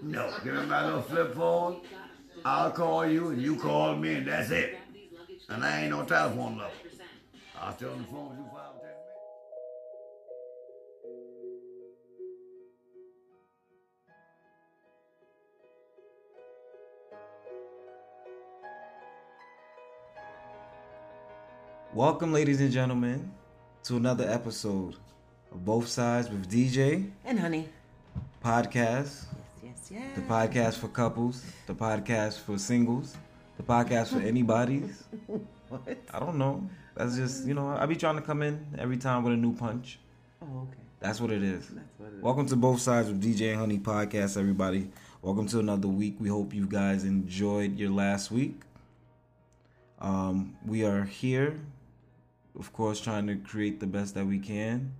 No, give me my little flip phone. I'll call you and you call me and that's it. And I ain't no telephone lover. I'll stay on the phone with you five or ten minutes. Welcome, ladies and gentlemen, to another episode of Both Sides with DJ And honey. Podcast, Yes, yes. the podcast for couples, the podcast for singles, the podcast for anybody's. What? I don't know. That's just, you know, I be trying to come in every time with a new punch. Oh, okay. That's what it is. That's what it is. Welcome to Both Sides with DJ and Honey Podcast, everybody. Welcome to another week. We hope you guys enjoyed your last week. Um, we are here, of course, trying to create the best that we can,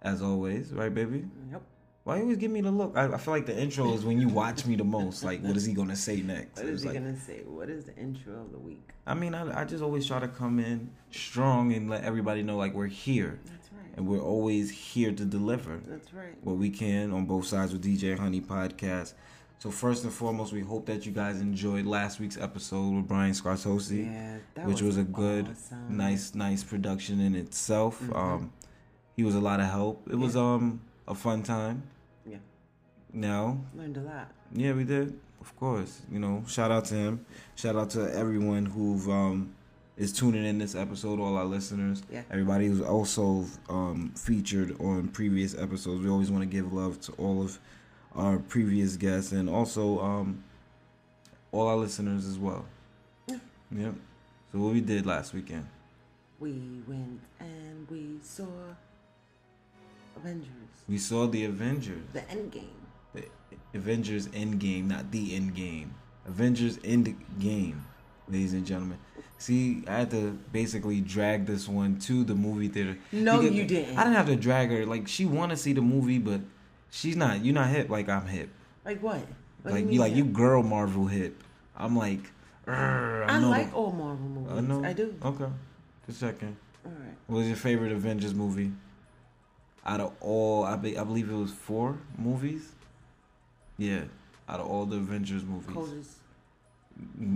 as always, right, baby? Yep. Why you always give me the look? I, I feel like the intro is when you watch me the most. Like, what is he gonna say next? What is he like- gonna say? What is the intro of the week? I mean, I, I just always try to come in strong and let everybody know like we're here, That's right. and we're always here to deliver. That's right. what we can on both sides with DJ Honey podcast. So first and foremost, we hope that you guys enjoyed last week's episode with Brian Scartosi, Yeah, which was, a good, awesome. nice, nice production in itself. Mhm. Um, he was a lot of help. It was um a fun time. Now, Learned a lot. yeah, we did. Of course, you know. Shout out to him. Shout out to everyone who've um is tuning in this episode. All our listeners. Yeah. Everybody who's also um featured on previous episodes. We always want to give love to all of our previous guests and also um all our listeners as well. Yeah. Yep. So what we did last weekend. We went and we saw Avengers. We saw the Avengers. The Endgame. The Avengers Endgame, not the End Game. Avengers End Game, ladies and gentlemen. See, I had to basically drag this one to the movie theater. No, you didn't. I didn't have to drag her. Like she want to see the movie, but she's not. You're not hip like I'm hip. Like what? what like do you, like you girl Marvel hip. I'm like. "Urgh, I know like all Marvel movies. I know. I do. Okay. Just second. All right. What was your favorite Avengers movie? Out of all, I, be, I believe it was four movies. Yeah, out of all the Avengers movies. Coldest.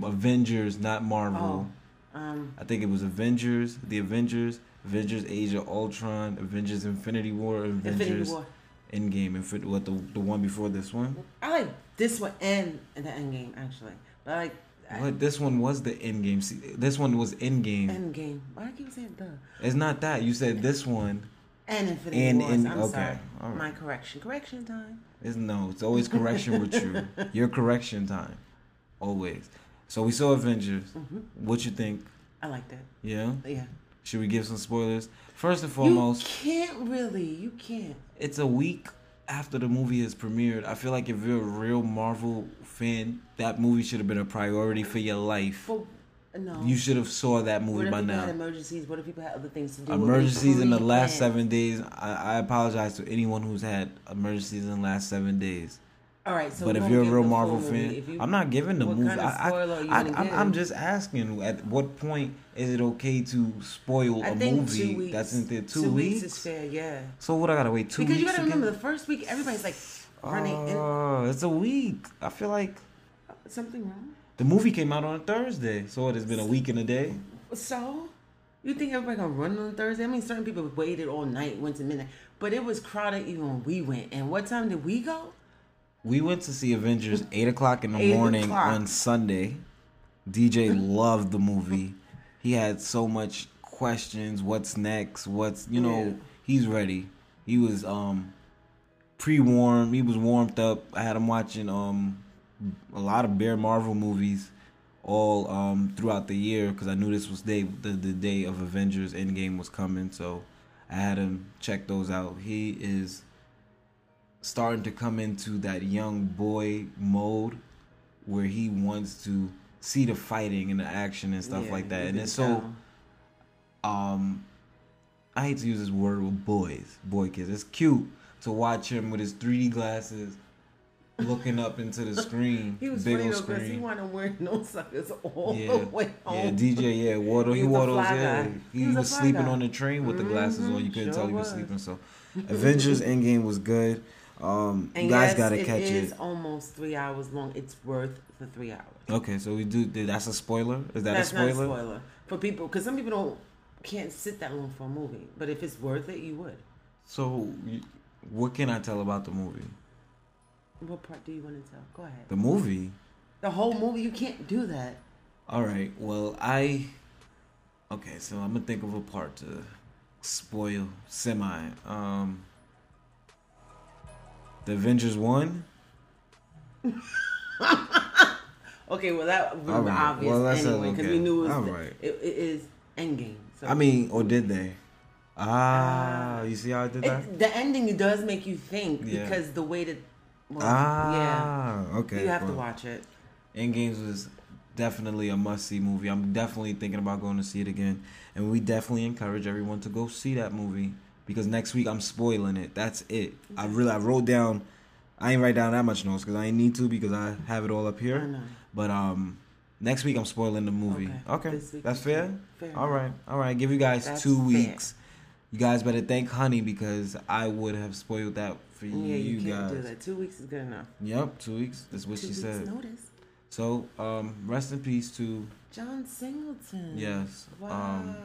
Avengers, not Marvel. Oh. Um. I think it was Avengers, the Avengers, Avengers Age of Ultron, Avengers Infinity War, Avengers Infinity War. Endgame, Infin- what the the one before this one? I like this one and the Endgame actually, but I like What this one was the Endgame. See, this one was Endgame. Endgame. Why do I keep saying the? It's not that you said this one. And Infinity And Wars. in- I'm okay, sorry. right. My correction. Correction time. It's no. It's always correction with you. Your correction time, always. So we saw Avengers. hmm What you think? I like that. Yeah. Yeah. Should we give some spoilers? First and foremost, You can't really. You can't. it's a week after the movie has premiered. I feel like if you're a real Marvel fan, that movie should have been a priority for your life. But no. You should have saw that movie by now. emergencies? What if people had other things to do? What if they Emergencies in the last seven days. I, I apologize to anyone who's had emergencies in the last seven days. All right. So but if you're a real Marvel fan, you- I'm not giving the what movie. kind of I, I, spoiler are you I, gonna I'm, I'm just asking. At what point is it okay to spoil I a movie weeks. that's in there? Two, two weeks. is fair. Yeah. So what? I gotta wait two because weeks. you gotta remember the first week, everybody's like running. in, Oh, it's a week. I feel like something wrong. The movie came out on a Thursday, so it has been a week and a day. So, you think everybody gonna run on Thursday? I mean, certain people waited all night, went to midnight, but it was crowded even when we went. And what time did we go? We went to see Avengers eight o'clock in the Eight morning o'clock. on Sunday. DJ loved the movie. He had so much questions. What's next? What's you know? Yeah. He's ready. He was um pre-warmed. He was warmed up. I had him watching um a lot of Bear Marvel movies all um throughout the year because I knew this was day the, the day of Avengers Endgame was coming. So I had him check those out. He is starting to come into that young boy mode where he wants to see the fighting and the action and stuff Yeah, like that. And it's so um I hate to use this word with boys, boy kids. It's cute to watch him with his 3D glasses looking up into the screen. He was big funny old though because he screen. wasn't wearing no suckers all Yeah, the way yeah. DJ, yeah, wore those, he, He wore those, yeah. He, He was was sleeping guy. on the train with the glasses on. You couldn't sure tell he was was. sleeping. So, Avengers Endgame was good. Um, And you guys yes, gotta catch is it. almost three hours long. It's worth the three hours. Okay, so we do. That's a spoiler. Is that That's a spoiler? not a spoiler for people because some people don't can't sit that long for a movie. But if it's worth it, you would. So, what can I tell about the movie? What part do you want to tell? Go ahead. The movie. The whole movie, you can't do that. All right. Well, I. Okay, so I'm gonna think of a part to spoil semi. Um. The Avengers one. Okay, well that was right. obvious Well, that's anyway because okay. we knew it was All the- right. it, it is Endgame. So I mean, or did they? Ah, you see how I did that? it, the ending does make you think Yeah. because the way that. Well, yeah, ah, okay. you have to watch it. Endgames was definitely a must see movie. I'm definitely thinking about going to see it again. And we definitely encourage everyone to go see that movie because next week I'm spoiling it. That's it. I really I wrote down I ain't write down that much notes because I ain't need to because I have it all up here. But um next week I'm spoiling the movie. Okay. Okay. That's fair? fair. All right. All right. Give you guys That's 2 fair. weeks. You guys better thank Honey because I would have spoiled that for Yeah, you, you, can't guys. do that. Two weeks is good enough. Yep, 2 weeks. That's what Two she said. notice. So, um, rest in peace to John Singleton. yes. Wow. Um,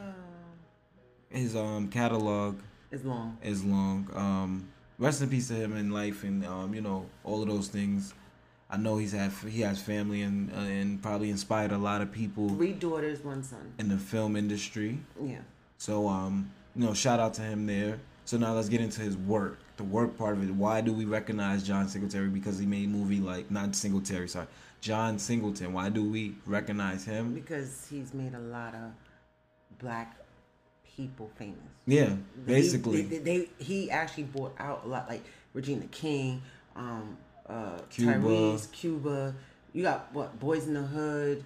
his um catalog is long. is long. Um, rest in peace to him in life and um, you know all of those things. I know he's had he has family and uh, and probably inspired a lot of people Three daughters, one son. in the film industry. Yeah. So um, you know, shout out to him there. So now let's get into his work. The work part of it. Why do we recognize John Singletary? Because he made movie like not Singletary, sorry, John Singleton. Why do we recognize him? Because he's made a lot of black people famous. Yeah, basically. they, they, he actually brought out a lot like Regina King, um, uh, Cuba. Tyrese, Cuba. You got what Boys in the Hood,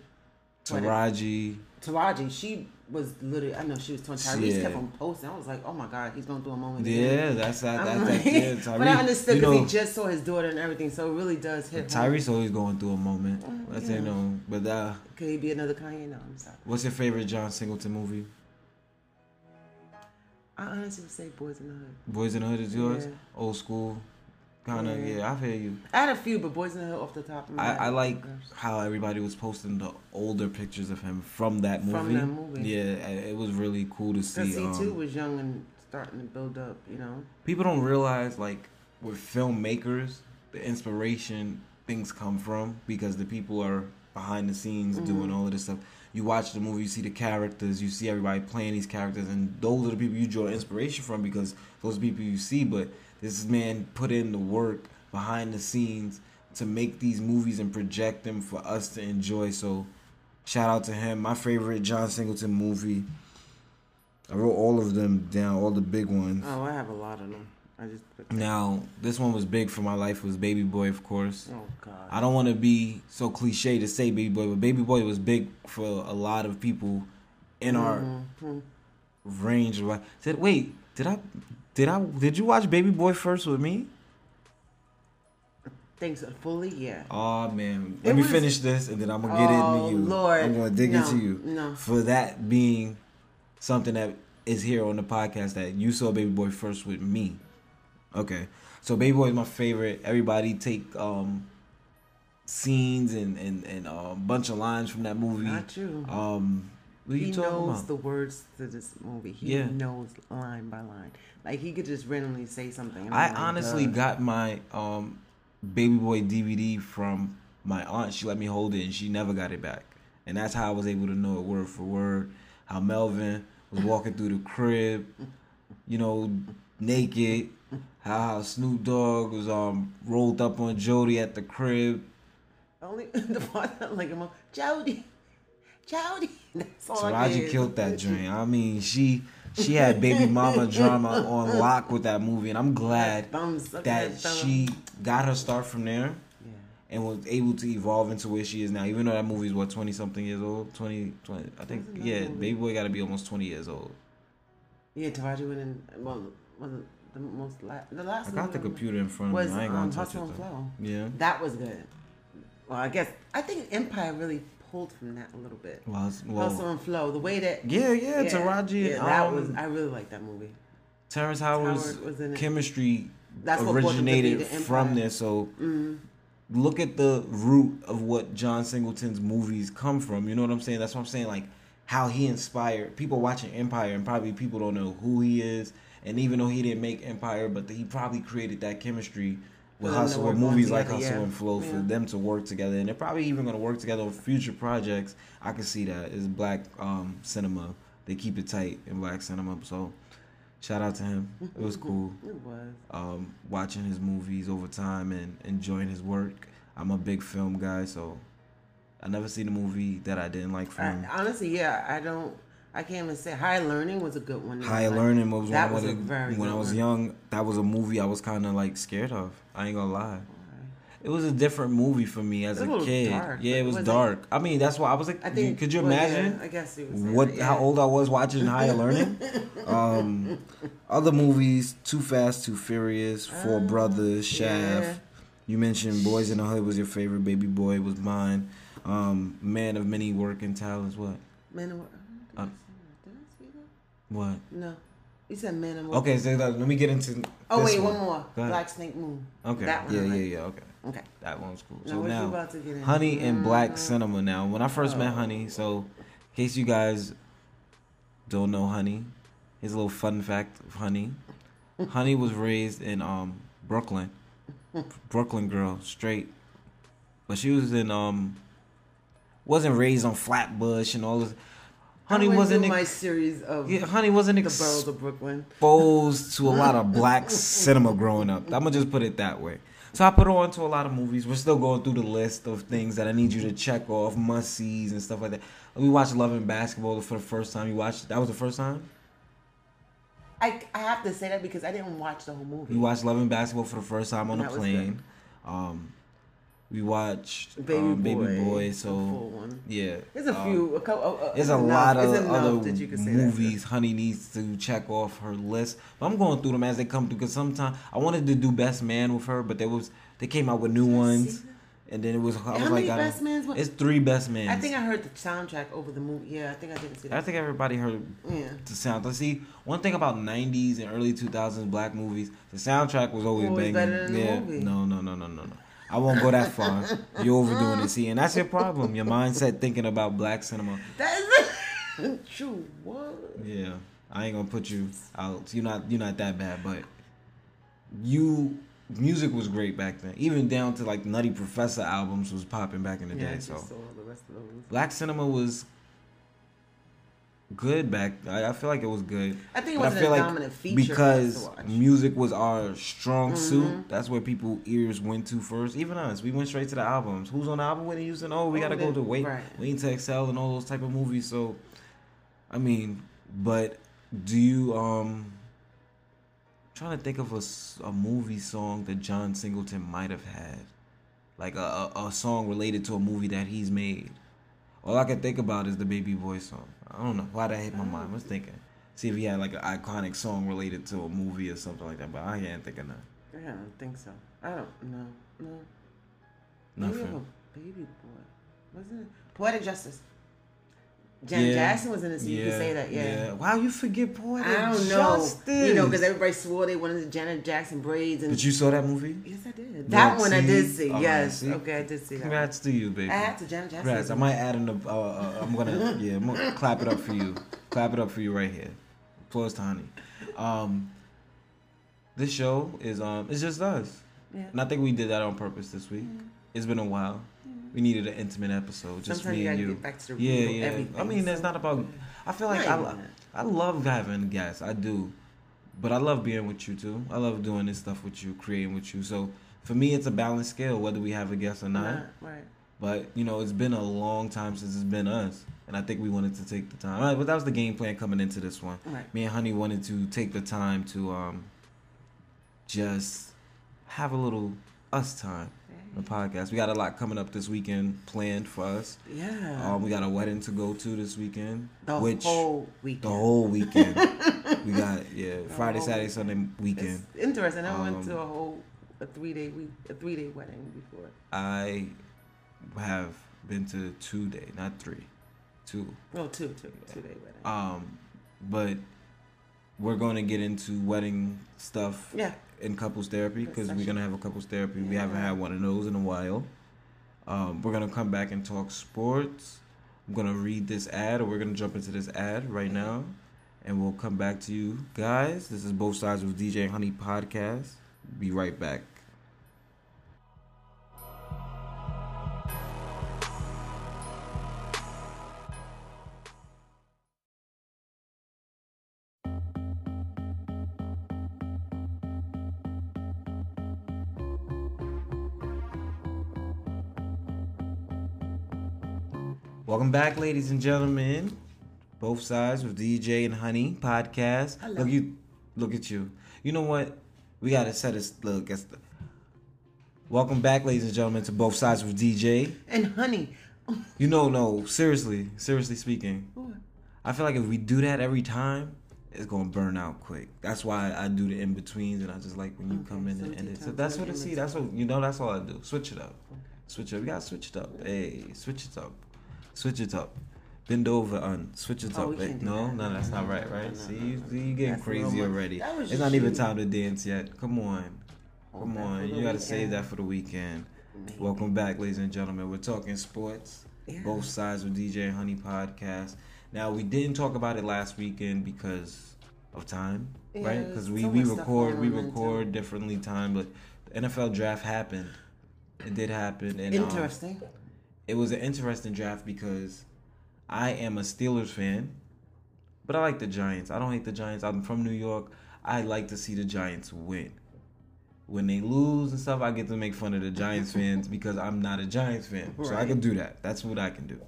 Taraji. Taraji. She was literally. I know she was torn. Tyrese Yeah. kept on posting. I was like, oh my god, he's going through a moment. Yeah, again. that's that. That's like- that. Yeah, Tyrese. but I understood you because know, he just saw his daughter and everything, so it really does hit. home. Tyrese always going through a moment. Let's say yeah. no, but uh, Could he be another Kanye? No, I'm sorry. what's your favorite John Singleton movie? I honestly would say Boys in the Hood. Boys in the Hood is yours. Yeah. Old school, kind of. Yeah. Yeah, I feel you. I had a few, but Boys in the Hood off the top of my I, head. I like how everybody was posting the older pictures of him from that movie. From that movie. Yeah, it was really cool to see. Because he too um, was young and starting to build up, you know. people don't realize like with filmmakers the inspiration things come from because the people are behind the scenes Mm-hmm. doing all of this stuff you watch the movie you see the characters you see everybody playing these characters and those are the people you draw inspiration from because those are people you see but this man put in the work behind the scenes to make these movies and project them for us to enjoy so shout out to him my favorite john singleton movie i wrote all of them down all the big ones Oh, I have a lot of them. I just put now, this one was big for my life. Was Baby Boy, of course. Oh God. I don't want to be so cliche to say Baby Boy, but Baby Boy was big for a lot of people in our Mhm. range. Of, said, wait, did I, did I, did you watch Baby Boy first with me? Thanks fully, yeah. Oh man, let It me was- finish this and then I'm gonna get Oh, into you. Lord. I'm gonna dig No, into you no. for that being something that is here on the podcast that you saw Baby Boy first with me. Okay, so Baby Boy is my favorite. Everybody take um scenes and and and a bunch of lines from that movie. Not you. Um, what he knows about? the words to this movie. He Yeah. knows line by line. Like he could just randomly say something. I like, honestly duh. got my um Baby Boy DVD from my aunt. She let me hold it and she never got it back. And that's how I was able to know it word for word. How Melvin was walking through the crib, you know, naked. How, Snoop Dogg was um rolled up on Jody at the crib. only the part that like him Jody, Jody. That's all I Taraji killed that dream. I mean, she she had baby mama drama on lock with that movie, and I'm glad Thumbs that that she got her start from there. Yeah. and was able to evolve into where she is now. Even though that movie is what twenty something years old, 20, 20 I think. Yeah, movie? Baby Boy got to be almost twenty years old. Yeah, Taraji went in. Well, was it the most la- the last I got the computer in front of was me. I ain't gonna um, touch Hustle it and though. Flow. Yeah. That was good. Well, I guess I think Empire really pulled from that a little bit. Well, it's- well Hustle and Flow, the way that yeah, yeah, Taraji yeah, and that um, was I really like that movie. Terrence Howard's Howard was in chemistry That's what brought them to be originated from there. So Mm-hmm. look at the root of what John Singleton's movies come from. You know what I'm saying? That's what I'm saying. Like how he inspired people watching Empire, and probably people don't know who he is. And even though he didn't make Empire, but he probably created that chemistry with Hustle, with movies like together, Hustle yeah. and Flow, for Yeah. them to work together. And they're probably even going to work together on future projects. I can see that. It's black um, cinema. They keep it tight in black cinema. So shout out to him. It was cool It was. um, watching his movies over time and enjoying his work. I'm a big film guy, so I never seen a movie that I didn't like from I, honestly, yeah, I don't. I can't even say High Learning was a good one. High Like, Learning was that one was of the, very when I was young. That was a movie I was kind of like scared of. I ain't gonna lie. It was a different movie for me as It a was kid. dark, yeah, it was was it- dark. I mean, that's why I was like, I think. could you well, yeah, imagine? I guess what that, yeah. how old I was watching Higher Learning. um, other movies: Too Fast, Too Furious, Four Ah, Brothers, Shaft. yeah. You mentioned Boys in the Hood was your favorite. Baby Boy was mine. Um, Man of Many Working Talents. What? Man and Wo- What? No. You said Man and Wo- Okay, so let me get into. Oh wait, one, more. Black Snake Moan. Okay. That one yeah, yeah, yeah. Okay. Okay. That one's cool. Now, So now, about to get in? Honey and Black Mm. Cinema. Now, when I first met Oh. Honey, so in case you guys don't know Honey, here's a little fun fact of Honey. Honey was raised in um Brooklyn, Brooklyn girl, straight, but she was in um wasn't raised on Flatbush and all this. Honey wasn't through my series of yeah, Honey wasn't the ex- boroughs of Brooklyn. exposed to a lot of black cinema growing up. I'm gonna just put it that way. So I put her on to a lot of movies. We're still going through the list of things that I need you to check off, must sees and stuff like that. We watched Love and Basketball for the first time. You watched that was the first time. I, I have to say that because I didn't watch the whole movie. We watched Love and Basketball for the first time on was plane. Um, we watched Baby um, Boy. Baby Boy. So yeah, There's a um, few. A couple. Uh, There's a enough- lot of other that you can say that. movies Honey needs to check off her list. But I'm going through them as they come through because sometimes I wanted to do Best Man with her, but there was they came out with new ones, and then it was I was How like, I don't- Mans? It's three Best men. I think I heard the soundtrack over the movie. Yeah, I think I didn't see that. I think everybody heard yeah. the sound. Let's see, one thing about '90s and early 2000s black movies, the soundtrack was always, Always banging. better than the yeah, movie. no, no, no, no, no, no. I won't go that far. You're overdoing it. See, and that's your problem. Your mindset thinking about black cinema. That is true. What? Yeah, I ain't gonna put you out. You're not you're not that bad, but you music was great back then. Even down to like Nutty Professor albums was popping back in the Yeah, I day. So the rest of those. black cinema was good back. I, I feel like it was good. I think it feel a like dominant feature because music was our strong Mhm. suit. That's where people ears went to first. Even us, we went straight to the albums. Who's on the album? Whitney Houston. Oh, we Oh, gotta go to wait, right. Waiting to Exhale and all those type of movies. So, I mean, but do you um? Trying to think of a movie song that John Singleton might have had, like a, a a song related to a movie that he's made. All I can think about is the Baby Boy song. I don't know why that hit my mind. I was thinking, see if he had like an iconic song related to a movie or something like that. But I can't think of none. I don't think so. I don't know. No. Maybe Nothing. a baby boy. Wasn't it? Poetic Justice. Janet Jackson was in it, so you can say that. Yeah. Wow, you forget Poetic I don't know. Justice. You know, because everybody swore they wanted the Janet Jackson braids and. But you saw that movie? yes, I did. That one I did see. All right, yes. see? Okay, I did see that. Congrats to you, baby. I had to Janet Jackson. Congrats. I might add in the. Uh, uh, I'm gonna. Yeah, I'm gonna clap it up for you. Clap it up for you right here. Applause to Honey. Um, this show is um, it's just us. Yeah. And I think we did that on purpose this week. It's been a while. We needed an intimate episode, just Sometimes me you and you. get back to the yeah, of yeah. everything. I mean, it's not about. I feel like I, even lo- that. I love having guests. I do, but I love being with you too. I love doing this stuff with you, creating with you. So for me, it's a balanced scale whether we have a guest or not. Not, right. But you know, it's been a long time since it's been us, and I think we wanted to take the time. Right, but that was the game plan coming into this one. Right. Me and Honey wanted to take the time to um, just have a little us time. The podcast. We got a lot coming up this weekend planned for us. Yeah. Um, we got a wedding to go to this weekend. the which whole weekend. the whole weekend. we got yeah Friday, whole Saturday, Sunday weekend. It's interesting. I went Um, to a whole a three day week a three day wedding before. I have been to two day, not three, two. No, two, two, two day wedding. Um, but we're going to get into wedding stuff yeah. In couples therapy because we're gonna have a couples therapy. We haven't had one of those in a while. Um, we're gonna come back and talk sports. I'm gonna read this ad, or we're gonna jump into this ad right now, and we'll come back to you guys. This is both sides with DJ Honey podcast. Be right back. Welcome back, ladies and gentlemen. Both sides with DJ and Honey podcast. Hello. Look you, look at you. You know what? We gotta set us. Look, it's the, welcome back, ladies and gentlemen, to both sides with DJ. And honey, You know, no, seriously, seriously speaking, What? I feel like if we do that every time, it's gonna burn out quick. That's why I do the in betweens, and I just like when you Okay, come in and end it. So that's what I see. That's what you know. That's all I do. Switch it up. Switch it up. We gotta switch it up. Hey, switch it up. Switch it up. Bend over, and Switch it Oh, up. we Hey, can't do no, that. no, that's not no, right, no, right? no, see, no, you, see, you getting That's crazy already. It's not even time to dance yet. Come on, come that on. You gotta save that for the weekend. Maybe. Welcome back, ladies and gentlemen. We're talking sports. Yeah. Both sides with DJ Honey podcast. Now we didn't talk about it last weekend because of time, Yeah, right? Because we so we record we record differently time, but the NFL draft happened. It did happen, and um, Interesting. It was an interesting draft because I am a Steelers fan, but I like the Giants. I don't hate the Giants. I'm from New York. I like to see the Giants win. When they lose and stuff, I get to make fun of the Giants fans because I'm not a Giants fan. So I can do that. That's what I can do.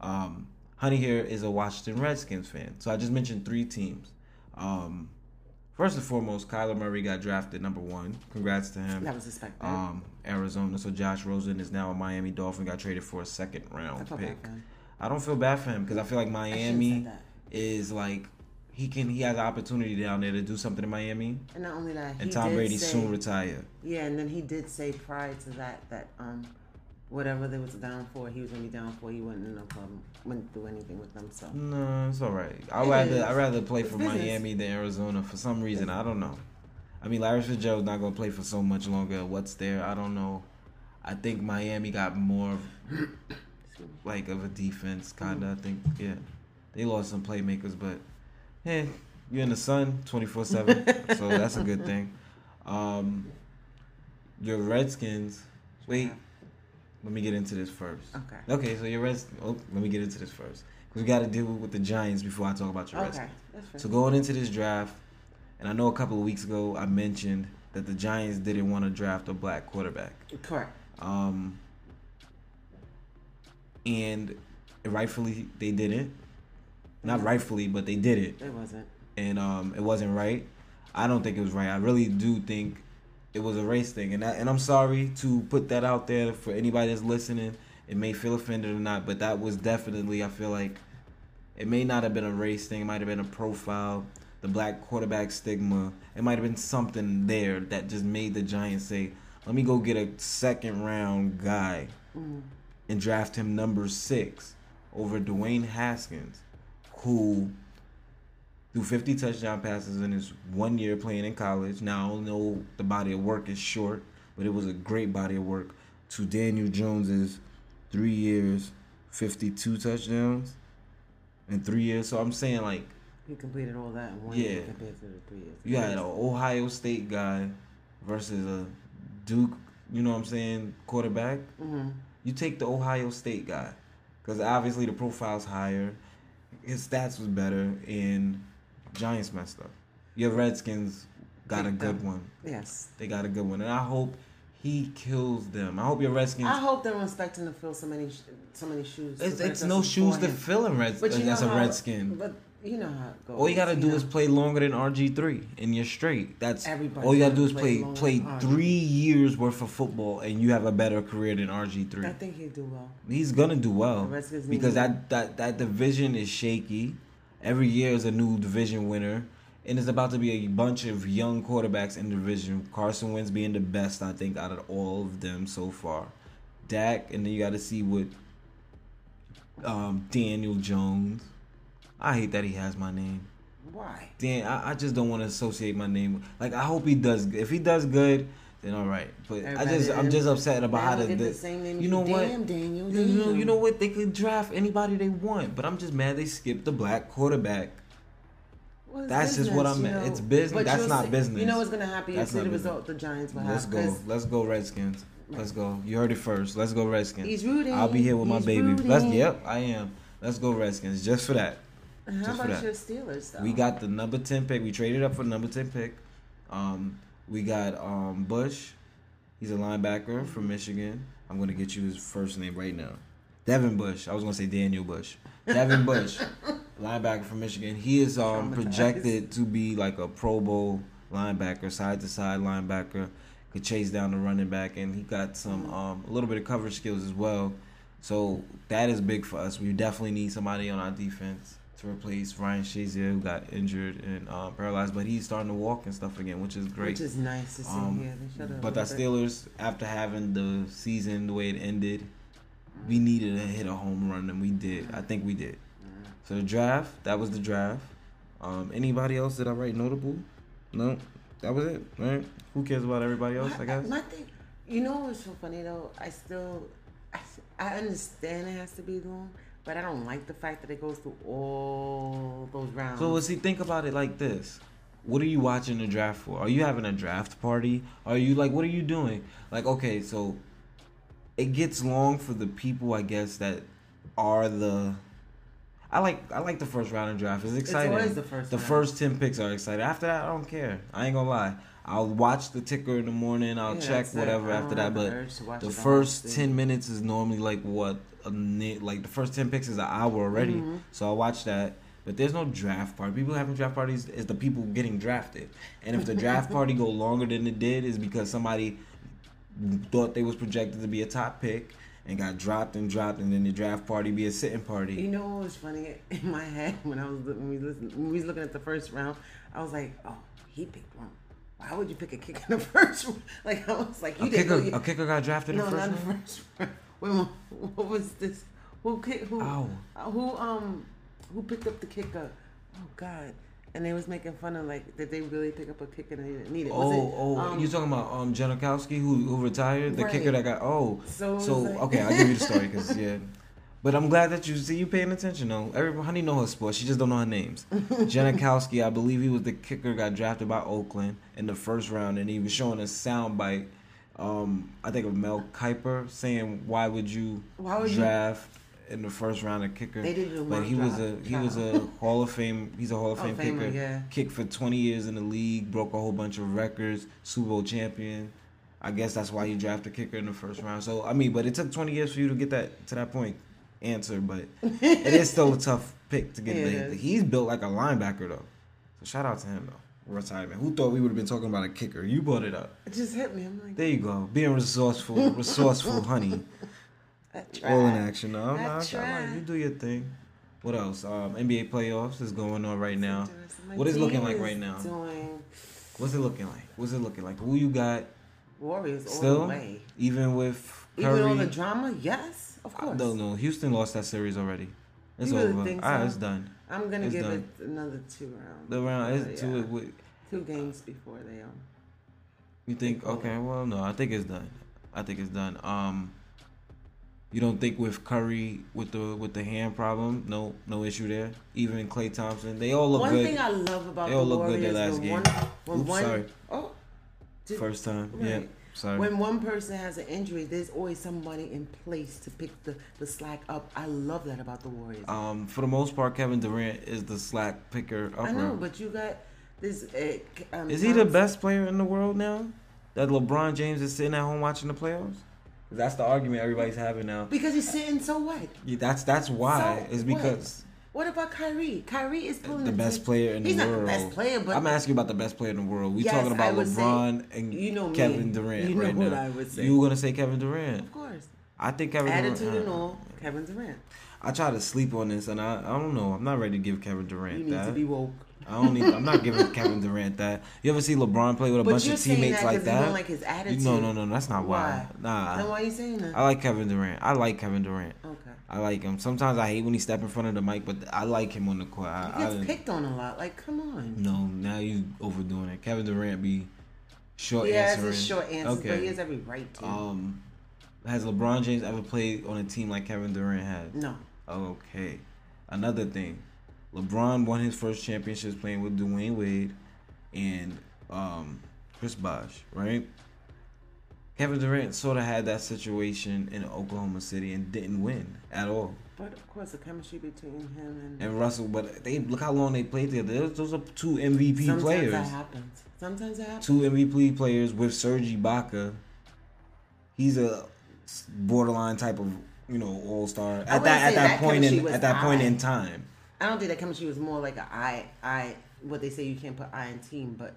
Um, Honey here is a Washington Redskins fan. So I just mentioned three teams. Um, first and foremost, Kyler Murray got drafted number one. Congrats to him. That was expected. Um, Arizona. So Josh Rosen is now a Miami Dolphin. Got traded for a second round bad pick. I don't feel bad for him because I feel like Miami is like he can he has an opportunity down there to do something in Miami, And not only that, he and Tom Brady say, soon retire. Yeah, and then he did say prior to that that um, whatever they was down for, he was gonna be down for. He wasn't no problem, wouldn't do anything with them. So No, it's all right. I rather. I rather play for. Miami than Arizona for some reason. I don't know. I mean, Larry Fitzgerald's not gonna play for so much longer. What's there? I don't know. I think Miami got more of, like of a defense, kinda. I think yeah, they lost some playmakers, but hey, you're in the sun twenty four seven, so that's a good thing. Um, your Redskins. Wait, let me get into this first. okay, Okay, so your Reds. Oh, let me get into this first because we got to deal with the Giants before I talk about your okay, Redskins. So going into this draft, and I know a couple of weeks ago I mentioned that the Giants didn't want to draft a black quarterback. Correct. Um, and rightfully they didn't. Not rightfully, but they did it, It wasn't. and um, it wasn't right. I don't think it was right. I really do think it was a race thing, and I, and I'm sorry to put that out there for anybody that's listening. It may feel offended or not, but that was definitely I feel like it may not have been a race thing. It might have been a profile, the black quarterback stigma. It might have been something there that just made the Giants say, "Let me go get a second round guy Mm. and draft him number six over Dwayne Haskins, who threw 50 touchdown passes in his one year playing in college. Now I know the body of work is short, but it was a great body of work. To Daniel Jones's three years, 52 touchdowns in three years. So I'm saying like He completed all that in one Yeah. year compared to the three years. you had an Ohio State guy versus a Duke, you know what I'm saying, quarterback. hmm You take the Ohio State guy because obviously the profile's higher, his stats was better, and Giants messed up. Your Redskins got a good them. one. Yes. They got a good one, and I hope he kills them. I hope your Redskins. I hope they're expecting to fill so many, sh- so many shoes. it's, it's no shoes to fill in Reds. But you That's know a how- Redskin. But you know how it goes. All you gotta do know. is play longer than RG three, and you're straight. That's Everybody's all you gotta do is play play play RG3. years worth of football, and you have a better career than RG three. I think he'd do well. He's gonna do well The Redskins need because that, that that division is shaky. Every year is a new division winner, and it's about to be a bunch of young quarterbacks in the division. Carson Wentz being the best, I think, out of all of them so far. Dak, and then you got to see what um, Daniel Jones. I hate that he has my name. Why? Dan, I, I just don't want to associate my name. with- Like I hope he does. If he does good, then all right. But I just I'm just upset about how the, the the same name you know what Damn, Daniel, You know, you know what they could draft anybody they want. But I'm just mad they skipped the black quarterback. Well, That's just what I'm you at. know. It's business. That's not see- business. You know what's gonna happen? That's see not the business. result the Giants will Let's have. go. 'cause Let's go Redskins. Let's go. You heard it first. Let's go Redskins. He's rooting. I'll be here with my baby. Let's. Yep, I am. Let's go Redskins. Just for that. How about your Steelers though? We got the number ten pick. We traded up for number ten pick. Um, we got um Bush. He's a linebacker from Michigan. I'm gonna get you his first name right now. Devin Bush. I was gonna say Daniel Bush. Devin Bush, linebacker from Michigan. He is um projected to be like a Pro Bowl linebacker, side to side linebacker. Could chase down the running back, and he got some um a little bit of coverage skills as well. So that is big for us. We definitely need somebody on our defense to replace Ryan Shazier, who got injured and uh, paralyzed, but he's starting to walk and stuff again, which is great. Which is nice to see. Um, yeah, they but the. Steelers, after having the season the way it ended, we needed to hit a home run, and we did. I think we did. So the draft, that was the draft. Um, anybody else that I write notable? No, that was it. Right? Who cares about everybody else? I guess. My thing, you know what's so funny though? I still, I, I understand it has to be long, but I don't like the fact that it goes through all those rounds. So see, think about it like this: What are you watching the draft for? Are you having a draft party? Are you like, what are you doing? Like, okay, so it gets long for the people, I guess, that are the. I like I like the first round of draft. It's exciting. always the first The round. first ten picks are exciting. After that, I don't care. I ain't gonna lie. I'll watch the ticker in the morning. I'll Yeah, check whatever after that. But urge to watch the first ten minutes is normally like what like the first ten picks is an hour already. Mm-hmm. So I watch that. But there's no draft party. People having draft parties is the people getting drafted. And if the draft party go longer than it did, is because somebody thought they was projected to be a top pick and got dropped and dropped, and then the draft party be a sitting party. You know what was funny in my head when I was when we listened, when we was looking at the first round? I was like, oh, he picked one. Why would you pick a kick in the first round? Like I was like, you A didn't kicker, you- a kicker got drafted no, in the not first the first round. Wait, what, was this? Who kick? Who? Ow. uh, who um who picked up the kicker? Oh God! And they was making fun of like did they really pick up a kicker and they didn't need it? Was Oh, it, oh, um, you talking about um Janikowski who who retired, the Right. kicker that got oh. So So like- okay, I'll give you the story because yeah. But I'm glad that you see you paying attention though. Everybody, honey know her sport. She just don't know her names. Janikowski, I believe he was the kicker, got drafted by Oakland in the first round, and he was showing a sound bite. Um, I think of Mel Kiper saying, "Why would you Why would you- draft in the first round a kicker?" They didn't do but he was a he was a Hall of Fame. He's a Hall of Fame kicker. yeah. Kicked for 20 years in the league, broke a whole bunch of records, Super Bowl champion. I guess that's why you draft a kicker in the first round. So I mean, but it took 20 years for you to get that to that point answer, but it is still a tough pick to get. Yeah, it there. is. He's built like a linebacker though. So shout out to him though. Retirement. Who thought we would have been talking about a kicker? You brought it up. It just hit me. I'm like, There you go. Being resourceful, resourceful, honey. All in action. No, I no, I- I like- tried. you do your thing. What else? Um, NBA playoffs is going on right now. What is looking like right now? Doing What's it looking like? What's it looking like? Who you got? Warriors all Still, the way. even with Curry. Even all the drama, yes, of I course. don't know. Houston lost that series already. It's You really over. think Ah, so? it's done. I'm gonna It's give done. it another two rounds. The round is two. yeah. with- two games before they um. You think? Okay. Well, no. I think it's done. I think it's done. Um, you don't think with Curry with the with the hand problem? No, no issue there. Even Klay Thompson, they all look one good. One thing I love about They all the look good Warriors their last game. one when Oops, one sorry. oh did- First time. Right. Yeah. Sorry. when one person has an injury, there's always somebody in place to pick the, the slack up. I love that about the Warriors. um, for the most part, Kevin Durant is the slack picker upper. I know, but you got this. Uh, um, Is he the best player in the world now? That LeBron James is sitting at home watching the playoffs. That's the argument everybody's having now. Because he's sitting so what? Yeah, that's that's why. So is because What about Kyrie? Kyrie is pulling the best player in He's the not world. the best player, but I'm asking about the best player in the world. We Yes, talking about would say- LeBron and you know me. Kevin Durant You know right what now. I would say. You were gonna say Kevin Durant? of course, I think Kevin attitude Durant. and all, Kevin Durant. I try to sleep on this, and I I don't know. I'm not ready to give Kevin Durant You need that. to be woke. I don't need. I'm not giving Kevin Durant that. You ever see LeBron play with a But bunch of teammates that like you that? don't like his You- attitude. no, no, no. That's not why. Why? Nah. then why are you saying that? I like Kevin Durant. I like Kevin Durant. okay. I like him. Sometimes I hate when he step in front of the mic, but I like him on the court. I, He gets didn't- picked on a lot. Like, come on. no, now you overdoing it. Kevin Durant be short has answering. his short answer, Okay. but he has every right to. Um, has LeBron James ever played on a team like Kevin Durant has? no. Okay. Another thing, LeBron won his first championships playing with Dwyane Wade and um, Chris Bosh, right? Kevin Durant sort of had that situation in Oklahoma City and didn't win at all. But of course, the chemistry between him and, And Russell, but they look how long they played together. Those- Those are two MVP sometimes players. Sometimes that happens. Sometimes that happens. two MVP players with Serge Ibaka. He's a borderline type of you know all star at that at that that point in at that point in time. I don't think that chemistry was more like a I I what they say you can't put I in team, but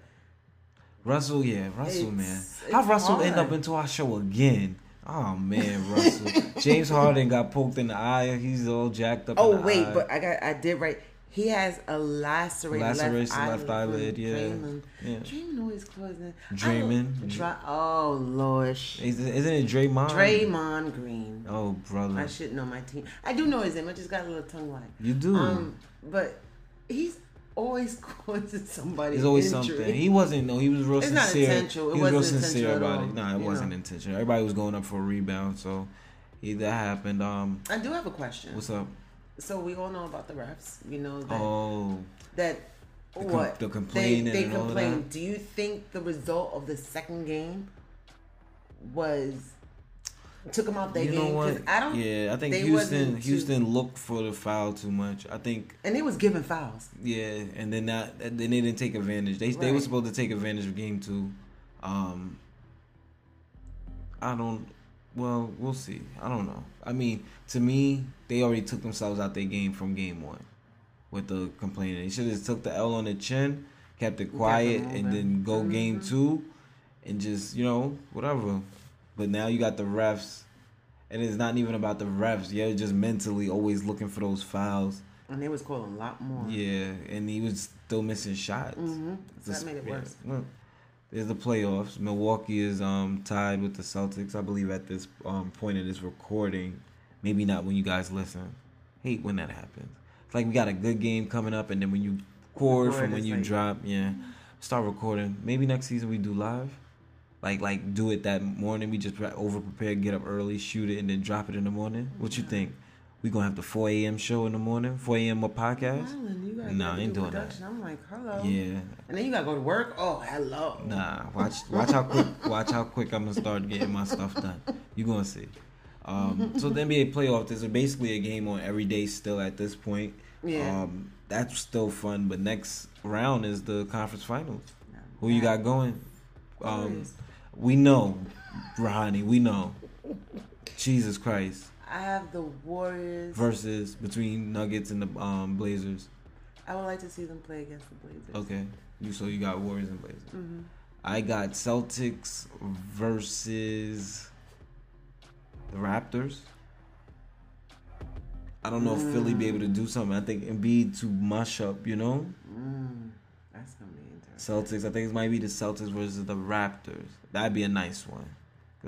Russell, yeah, Russell, It's- man. it's How Russell end up into our show again? Oh man, Russell. James Harden got poked in the eye. He's all jacked up. oh wait, eye. but I got I did right. He has a lacerated Laceration left, left eyelid, yeah. Draymond. Yeah. Draymond always causing. Draymond? Dra- oh Lord. Isn't isn't it Draymond? Draymond Green. Oh brother, I should know my team. I do know his name. I just got a little tongue wag. you do. Um, but he's always causing somebody. There's always injury. something. He wasn't. No, he was real It's not sincere. intentional. It he was real sincere about it. Nah, it wasn't know. intentional. Everybody was going up for a rebound, so that happened. Um, I do have a question. what's up? So we all know about the refs. You know that Oh, that The com- what the they complaining they and all complain. that? Do you think the result of the second game was took them out their you game? 'Cause? I don't. yeah, I think they Houston too- Houston looked for the foul too much. I think And they was giving fouls. yeah, and then that then they didn't take advantage. They they were supposed to take advantage of game two. Um, I don't. Well, we'll see. I don't know. I mean, to me, they already took themselves out their game from game one with the complaining. They should have took the L on the chin, kept it quiet, and then go game Mhm. two, and just you know whatever. But now you got the refs, and it's not even about the refs. You're just mentally always looking for those fouls. And they was calling a lot more. Yeah, and he was still missing shots. Mm-hmm. So that made it worse. Look, there's the playoffs. Milwaukee is um tied with the Celtics, I believe, at this um point of this recording. Maybe not when you guys listen. Hate when that happens. It's like we got a good game coming up, and then when you record Record, from when you like- drop, yeah, start recording. Maybe next season we do live. Like like do it that morning. We just over prepare, get up early, shoot it, and then drop it in the morning. What you think? We gonna have the 4 a.m. show in the morning, 4 a.m. a podcast. Island, you gotta Nah, get I ain't doing that. I'm like, hello. Yeah, And then you gotta go to work. Oh, hello. Nah, watch watch how quick watch how quick I'm gonna start getting my stuff done. You gonna see. Um, so the NBA playoffs there's basically a game on every day still at this point. Yeah. Um, that's still fun, but next round is the conference finals. Who you got going? Um, we know, Rahani. We know. Jesus Christ. I have the Warriors. Versus between Nuggets and the um, Blazers. I would like to see them play against the Blazers. Okay. You so you got Warriors and Blazers. hmm I got Celtics versus the Raptors. I don't know if Philly be able to do something. I think Embiid to mush up, you know. Mm, that's gonna be interesting. Celtics. I think it might be the Celtics versus the Raptors. That'd be a nice one.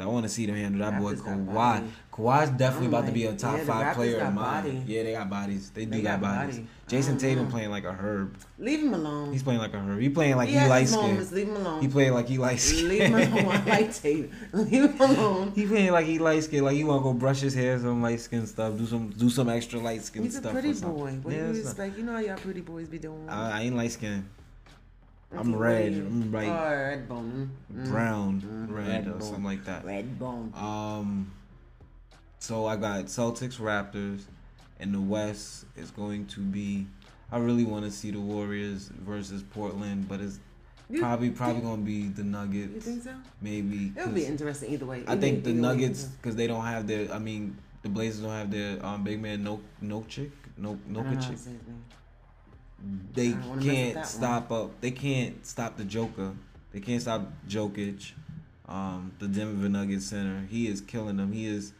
I want to see them handle that boy Kawhi. Kawhi's definitely about to be a top yeah, five player in mine. body. Yeah, they got bodies. They, do They got, got bodies. body. Jayson I Tatum know. playing like a herb. Leave him alone. He's playing like a herb. He playing like he he, has light his moments. skin. Leave him alone. He playing like he light skin. Leave him alone. I like Tatum. Leave him alone. He playing like he light skin, like he want to go brush his hair, some light skin stuff, do some do some extra light skin stuff. He's a pretty boy. What Yeah, do you expect? You know how y'all pretty boys be doing. I, I ain't light skin, I'm red. I'm like Oh, red bone. Mm. brown, Mm, red, red or bone. something like that. Red bone. Um, so I got Celtics, Raptors, and the West is going to be. I really want to see the Warriors versus Portland, but it's You probably probably gonna be the Nuggets. You think so? Maybe. It'll be interesting either way. I think the Nuggets because they don't have their. I mean, the Blazers don't have their um, big man no no chick no I don't know no chick. Say his name. They I don't wanna mess with can't stop up. They can't stop the Joker. They can't stop Jokic. Um, the Denver Nuggets center. He is killing them. He is,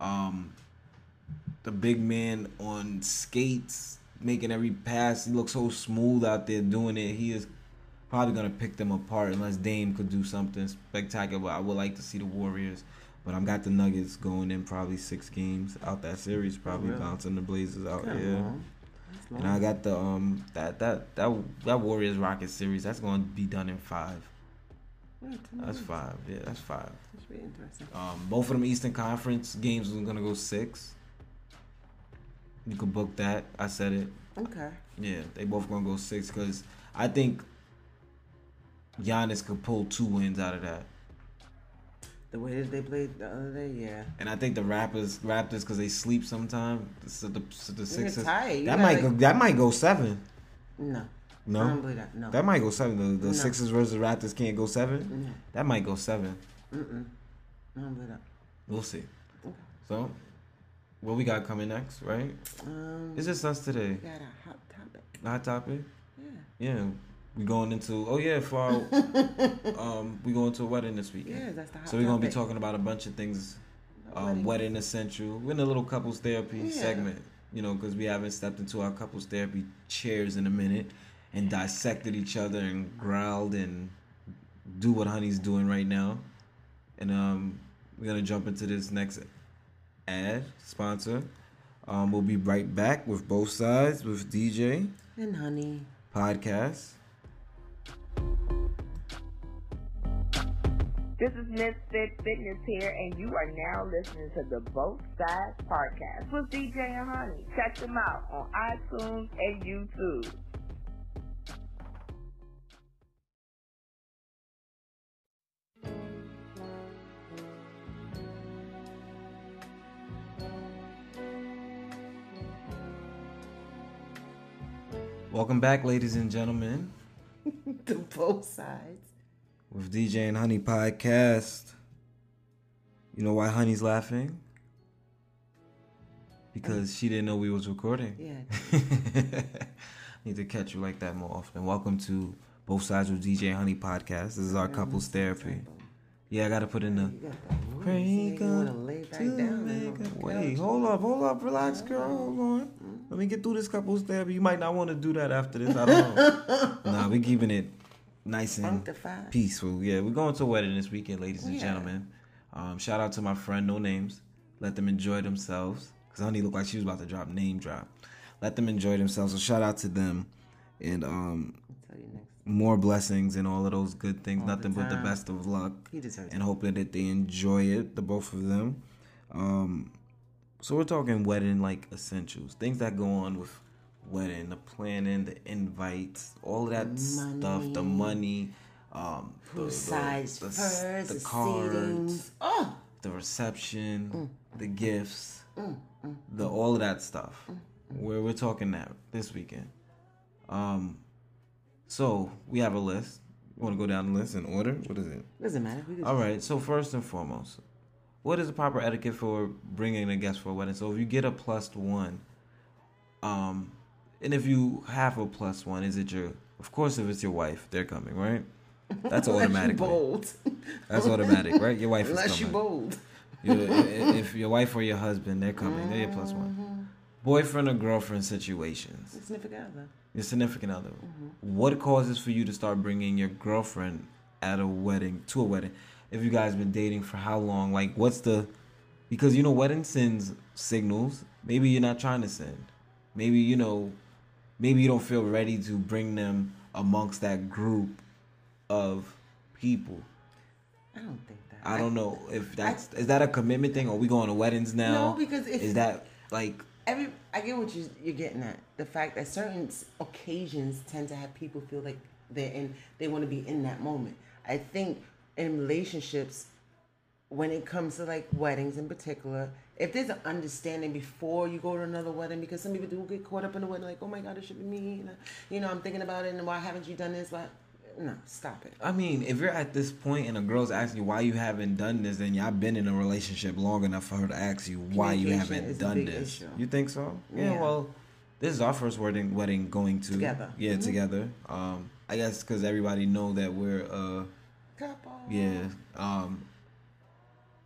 um, the big man on skates, making every pass. He looks so smooth out there doing it. He is probably gonna pick them apart unless Dame could do something spectacular. I would like to see the Warriors But I'm got the Nuggets going in probably six games out that series, probably really? bouncing the Blazers out. Come yeah. on. And. I got the um that that that that Warriors Rockets series. That's going to be done in five. That's five. Yeah, that's five. That's really interesting. Um, both of them Eastern Conference games was gonna go six. You could book that. I said it. Okay. Yeah, they both gonna go six because I think Giannis could pull two wins out of that, The way that they played the other day, yeah. and I think the Raptors Raptors because they sleep sometime. So the so the Sixers. That gotta, might go that might go seven. No. No. I don't believe that. No. that might go seven. The the No. Sixers versus Raptors can't go seven. no. That might go seven. Mm-mm. I don't believe that. We'll see. Okay. So, what we got coming next, right? Um, It's just us today. we got a hot topic. Hot topic. Yeah. Yeah, we going into. Oh yeah, for our, um, we going to a wedding this weekend. Yeah, that's the hot So we're gonna be talking about a bunch of things. Um, Wedding. wedding essential. We're in a little couples therapy Yeah. segment, you know, because we haven't stepped into our couples therapy chairs in a minute and dissected each other and growled and do what Honey's doing right now. And um, we're gonna jump into this next ad sponsor. Um, we'll be right back with both sides with DJ And honey. podcast. This is Misfit Fitness here, and you are now listening to the Both Sides Podcast with DJ and Honey. Check them out on iTunes and YouTube. Welcome back, ladies and gentlemen, to both sides. With DJ and Honey podcast. You know why Honey's laughing? Because she didn't know we was recording. Yeah. Need to catch you like that more often. Welcome to Both Sides with DJ and Honey podcast. This is our couples therapy. Yeah, I gotta put in the. You got that You wanna lay down. make Wait, hold up, hold up, relax, girl. Hold on. Mm-hmm. Let me get through this couples therapy. You might not want to do that after this. I don't know. nah, we keeping it nice and peaceful. Yeah, we're going to a wedding this weekend, ladies and Yeah. gentlemen. Um, shout out to my friend, no names. Let them enjoy themselves. Cause Honey looked like she was about to drop name drop. Let them enjoy themselves. So shout out to them, and um, I'll tell you next. more blessings and all of those good things. All the Nothing but the best of luck He deserves and hope that they enjoy it, the both of them. Um, so we're talking wedding like essentials, things that go on with wedding, the planning, the invites, all of that stuff, the money, um, the, Who the- first, the the cards. Oh, the reception, the gifts, Mm, the all of that stuff. Where we're talking that this weekend. Um, so we have a list. You want to go down the list in order? What is it? doesn't matter. We All right. So first and foremost, what is the proper etiquette for bringing a guest for a wedding? So if you get a plus one, um, and if you have a plus one, is it your? Of course, if it's your wife, they're coming, right? That's automatic. bold. That's automatic, right? Your wife is Unless you coming. bold. You- i- if your wife or your husband, they're coming. They're your Mm-hmm. one. Boyfriend or girlfriend situations. Significant other. Your significant other. Mm-hmm. What causes for you to start bringing your girlfriend at a wedding to a wedding? If you guys been dating for how long? Like, what's the? Because you know, wedding sends signals. Maybe you're not trying to send. Maybe you know, maybe you don't feel ready to bring them amongst that group of people. I don't think that. I don't know if that's is that a commitment thing? Are we going to weddings now? No, because if is that like every I get what you, you're getting at. The fact that certain occasions tend to have people feel like they're in, they want to be in that moment. I think in relationships, when it comes to like weddings in particular, if there's an understanding before you go to another wedding, because some people do get caught up in the wedding, like, oh my God, it should be me. You know, you know I'm thinking about it, and why haven't you done this? Why? No, stop it. I mean, if you're at this point and a girl's asking you why you haven't done this, then y'all been in a relationship long enough for her to ask you why you haven't a done this. issue. You think so? Yeah, Yeah. Well, this is our first wedding wedding going to Together. Yeah, Mhm. together. Um, I guess because everybody know that we're uh Couple. yeah. Um,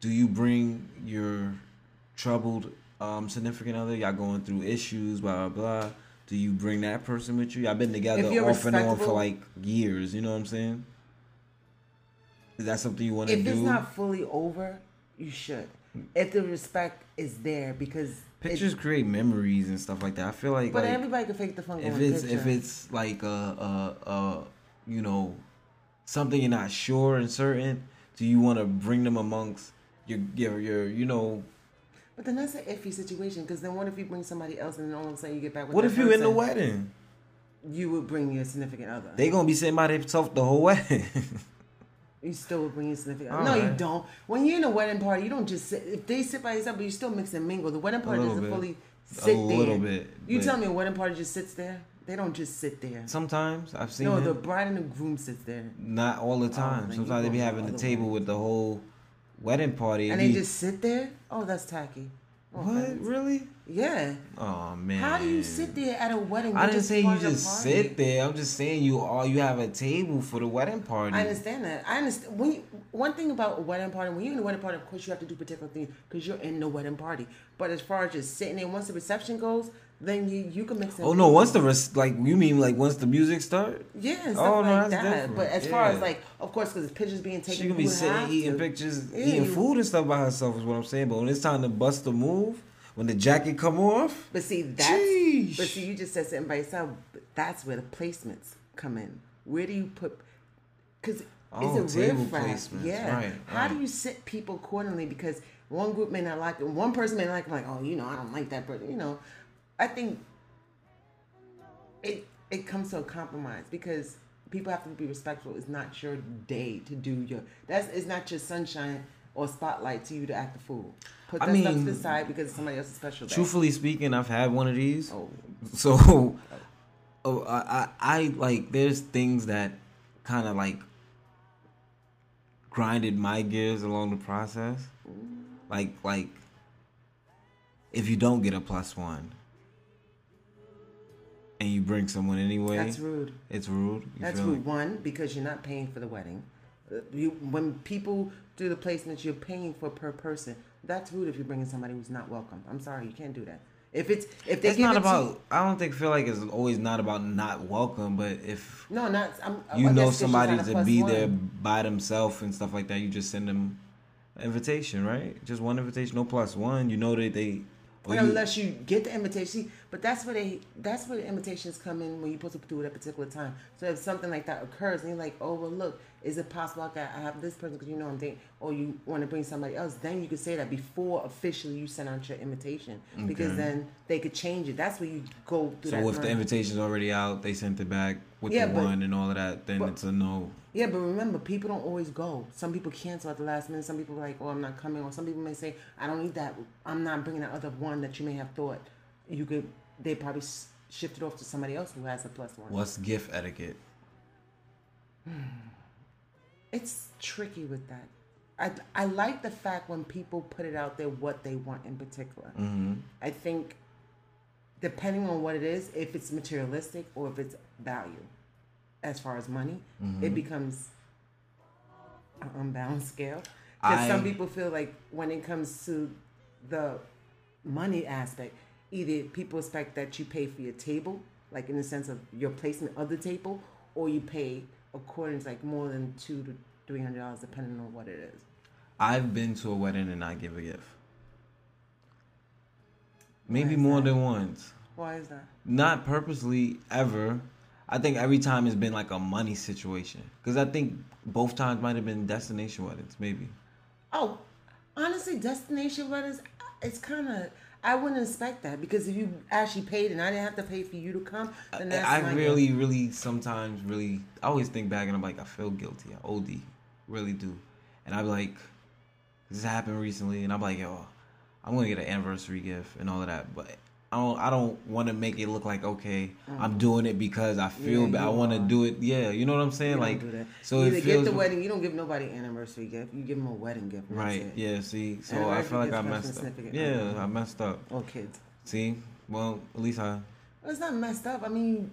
do you bring your troubled um significant other? Y'all going through issues, blah blah blah. Do you bring that person with you? Y'all been together off and on for like years. You know what I'm saying? Is that something you want to do? If it's not fully over, you should. If the respect is there, because Pictures create memories and stuff like that. I feel like, but like everybody can fake the fun. if it's picture. if it's like a, uh uh you know something you're not sure and certain, do you want to bring them amongst your your your you know? But then that's an iffy situation because then what if you bring somebody else and then all of a sudden you get back with What if you're in the wedding? You would bring your significant other. They gonna be sitting by themselves the whole wedding. you still would bring your significant other. All No, you don't. When you're in a wedding party, you don't just sit. If they sit by yourself, but you still mix and mingle. The wedding party doesn't bit. fully A sit there. little bit, You tell me a wedding party just sits there? They don't just sit there. Sometimes I've seen No, it. the bride and the groom sits there. Not all the oh, time. then you Sometimes they be having the table with the whole wedding party. And they just sit there? Oh, that's tacky. No what really? Yeah. Oh man. How do you sit there at a wedding? I didn't just say you part of the just sit there. I'm just saying you all you have a table for the wedding party. I understand that. I understand. When you, one thing about a wedding party, when you're in a wedding party, of course you have to do particular things because you're in the wedding party. But as far as just sitting there, once the reception goes, then you you can mix. and Oh no! Once the res- like you mean like once the music start, yeah, and stuff Oh, no, like that's that. different. But as far as like, of course, because pictures being taken, she can be sitting eating to. pictures, Yeah, eating food and stuff by herself. Is what I'm saying. But when it's time to bust a move, when the jacket come off, But see, that's Sheesh. but see, you just said sitting by yourself. That's where the placements come in. Where do you put? Because Oh, it's a table placements. Yeah. Right, How do you sit people accordingly? Because one group may not like it. One person may not like it, like, oh, you know, I don't like that person. You know, I think it it comes to a compromise because people have to be respectful. It's not your day to do your that's it's not your sunshine or spotlight to you to act a fool. Put I that stuff to the side because it's somebody else's special day. truthfully speaking, I've had one of these. Oh. So, oh, I, I, I like. There's things that kind of like grinded my gears along the process. Like, like if you don't get a plus one and you bring someone anyway, That's rude. it's rude. You That's rude. like- One, because you're not paying for the wedding. Uh, You, when people do the placements, you're paying for per person. That's rude if you're bringing somebody who's not welcome. I'm sorry, you can't do that. If it's if they it's not it to- about. I don't think feel like it's always not about not welcome, but if no, not I'm, you guess know somebody to be one. there by themselves and stuff like that, you just send them invitation, right? Just one invitation, no plus one. You know that they. You- unless you get the invitation, see, but that's where they that's where the invitations come in when you're supposed to do it at a particular time. So if something like that occurs and you're like, oh well, look, is it possible I got I have this person because you know I'm dating, or you want to bring somebody else? Then you could say that before officially you send out your invitation because Okay. then they could change it. That's where you go through so if the line. invitation's already out, they sent it back with Yeah, the but- one and all of that, then but- it's a no. Yeah, but remember, people don't always go. Some people cancel at the last minute. Some people are like, "Oh, I'm not coming," or some people may say, "I don't need that. I'm not bringing that other one that you may have thought you could." They probably s- shift it off to somebody else who has a plus one. What's gift etiquette? It's tricky with that. I, I like the fact when people put it out there what they want in particular. Mm-hmm. I think depending on what it is, if it's materialistic or if it's value, as far as money, Mm-hmm. it becomes an unbalanced scale. Because some people feel like when it comes to the money aspect, either people expect that you pay for your table, like in the sense of your placement of the table, or you pay according to like more than two to three hundred dollars, depending on what it is. I've been to a wedding and not give a gift. Maybe more that? than once. Why is that? Not purposely ever. I think every time it's been like a money situation. Because I think both times might have been destination weddings, maybe. Oh, honestly, destination weddings, uh, it's kind of. I wouldn't expect that because if you actually paid and I didn't have to pay for you to come, then that's I not really, really sometimes really I always think back and I'm like, I feel guilty. I OD. Really do. And I'm like, this happened recently and I'm like, yo, I'm gonna get an anniversary gift and all of that. But I don't I don't wanna make it look like okay, I'm doing it because I feel Mm. Yeah, bad. I wanna do it. Yeah, you know what I'm saying? You don't like do that. so Either it feels get the wedding. You don't give nobody anniversary gift. You give them a wedding gift. Right, it. yeah, see. So I feel like I messed up. Yeah. I messed up. Or kids. See? Well, at least I it's not messed up. I mean,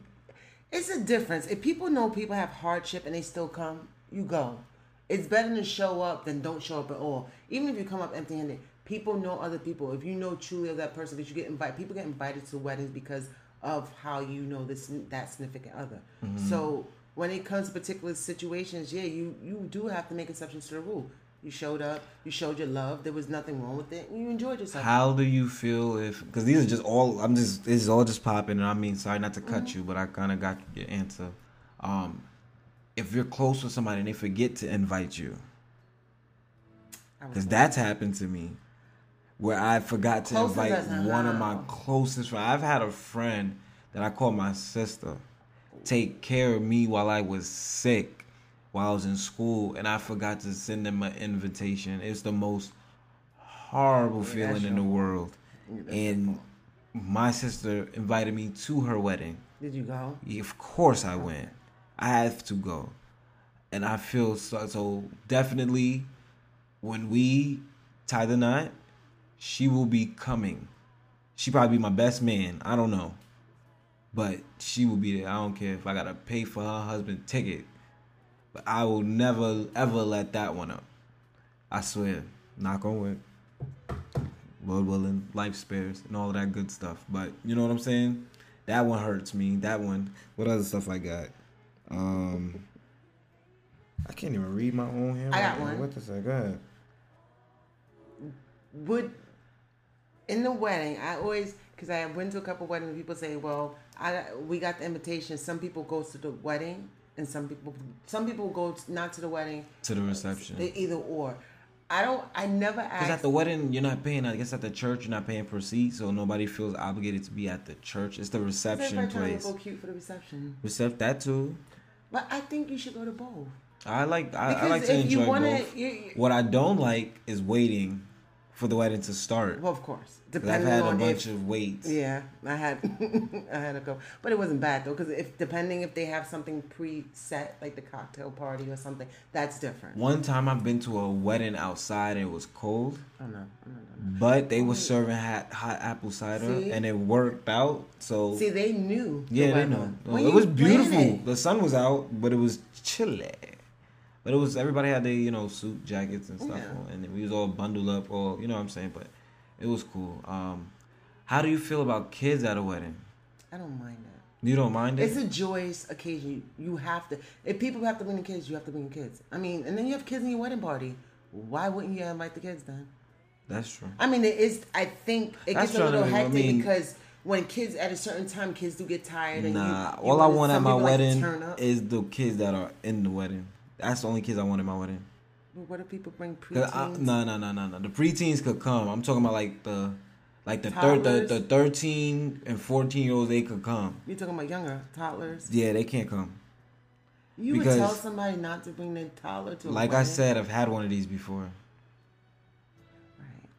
it's a difference. If people know people have hardship and they still come, you go. It's better to show up than don't show up at all. Even if you come up empty handed, people know other people. If you know truly of that person, that you get invited, people get invited to weddings because of how you know this that significant other. So when it comes to particular situations, yeah, you you do have to make exceptions to the rule. You showed up. You showed your love. There was nothing wrong with it. You enjoyed yourself. How do you feel if? Because these are just all. I'm just. This is all just popping, and I mean, sorry not to cut Mm-hmm. you, but I kind of got your answer. Um, if you're close with somebody and they forget to invite you, because that's happened to me, where I forgot to Closest invite one of my closest friends. I've had a friend that I call my sister take care of me while I was sick, while I was in school, and I forgot to send them an invitation. It's the most horrible feeling in the world. And my sister invited me to her wedding. Did you go? Of course I went. I have to go. And I feel so, so definitely when we tie the knot, she will be coming. She probably be my best man. I don't know. But she will be there. I don't care if I gotta pay for her husband ticket. But I will never ever let that one up. I swear. Knock on wood. Lord willing, life spares, and all that good stuff. But you know what I'm saying? That one hurts me. That one. What other stuff I got? Um, I can't even read my own handwriting. I got one. What does that? Go ahead. would in the wedding i always because i went to a couple weddings people say well i we got the invitation some people go to the wedding and some people some people go t- not to the wedding To the reception. they either or i don't i never Because at the wedding, you're not paying. I guess at the church, you're not paying per seat, so nobody feels obligated to be at the church. It's the reception to place. cute for the reception Recept that too. But i think you should go to both I like. I, I like to you enjoy want both. to you, What I don't like is waiting for the wedding to start. well of course 'Cause I've depending had a bunch if of waits. Yeah, I had I had to go, but it wasn't bad though because if depending if they have something preset like the cocktail party or something, that's different. One time I've been to a wedding outside and it was cold, Oh no, I'm not done. but they were serving hot, hot apple cider See? and it worked out. So See, they knew. the yeah, they know. When it was beautiful. it- The sun was out, but it was chilly. But it was everybody had their you know suit jackets and stuff Yeah. on, and we was all bundled up, all you know what I'm saying. But it was cool. Um, how do you feel about kids at a wedding? I don't mind that. You don't mind it? It's a joyous occasion. You, have to. If people have to bring the kids, you have to bring the kids. I mean, and then you have kids in your wedding party. Why wouldn't you invite the kids then? That's true. I mean, it is. I think it That's gets a little to- I hectic mean- because when kids at a certain time, kids do get tired. And Nah, you, you all I wanna- at my people like wedding is the kids that are in the wedding. That's the only kids I want in my wedding. But what if people bring preteens? No, no, no, no, no. The preteens could come. I'm talking about like the, like the third, the, the thirteen and fourteen year olds. They could come. You're talking about younger toddlers. Yeah, they can't come. You Because- would tell somebody not to bring their toddler to a Like I said, I've had one of these before. Right.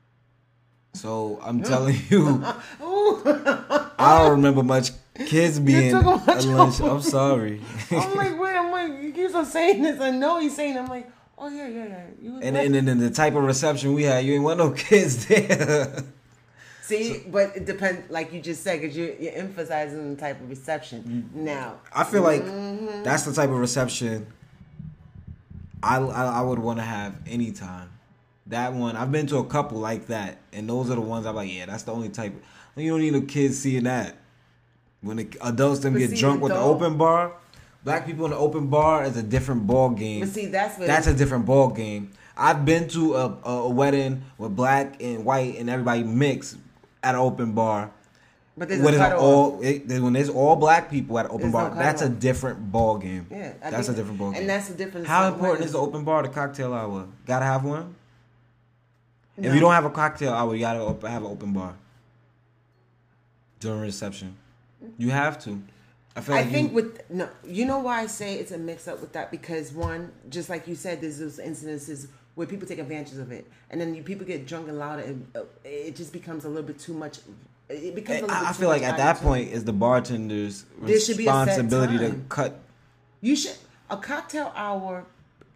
So I'm telling you, I don't remember much kids being talking about at lunch. I'm sorry. I'm like, wait, I'm like, you keep on saying this. I know he's saying. it. I'm like, oh yeah, yeah, yeah. You and, then, and then the type of reception we had, you ain't want no kids there. see, but it depends. Like you just said, because you're, you're emphasizing the type of reception. Now, I feel like Mm-hmm. that's the type of reception I I, I would want to have anytime. That one, I've been to a couple like that, and those are the ones I'm like, yeah, that's the only type. You don't need no kids seeing that. When the adults them But get see, drunk with the open bar, black people in the open bar is a different ball game. but see, that's what That's a different ball game. I've been to a, a, a wedding with black and white and everybody mixed at an open bar. But there's When cutoff. all it, when there's all black people at an open There's no bar, that's a different ball game. Yeah, I that's a different ball game. and that's the difference How important is the open bar to cocktail hour? Gotta have one. No. If you don't have a cocktail hour, you gotta have an open bar during reception. You have to. I feel I like think you, with no, you know why I say it's a mix up with that because one, just like you said, there's those incidences where people take advantage of it, and then you people get drunk and louder, and uh, it just becomes a little bit too much. It becomes. A little I, bit I too feel like at that point is the bartender's There should be a set responsibility to cut. you should a cocktail hour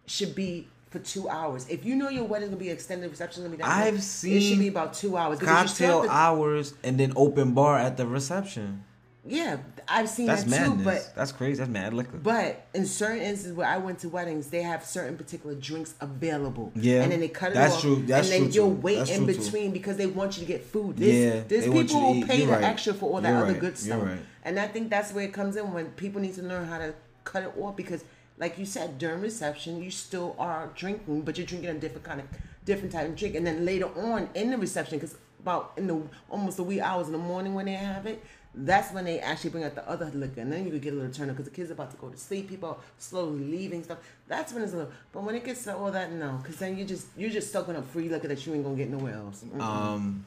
should be for two hours. If you know your wedding gonna be extended, reception gonna be that. I've long, It seen should be about two hours. because you still Cocktail to- hours and then open bar at the reception. Yeah, I've seen That's that too, but That's crazy. That's mad liquor. But in certain instances where I went to weddings, they have certain particular drinks available. Yeah, and then they cut it that's off. true. That's and then true, you'll wait That's in true, too. between because they want you to get food. There's, Yeah, there's people who pay You're the right. extra for all that You're other right. good stuff. right. And I think that's where it comes in when people need to learn how to cut it off because like you said, during reception, you still are drinking, but you're drinking a different kind of, different type of drink. And then later on in the reception, because about in the almost the wee hours in the morning when they have it, that's when they actually bring out the other liquor, and then you could get a little turn up because the kids about to go to sleep. People slowly leaving stuff. That's when it's a little. But when it gets to all that, no, because then you just you're just soaking up free liquor that you ain't gonna get nowhere else. Mm-mm. Um,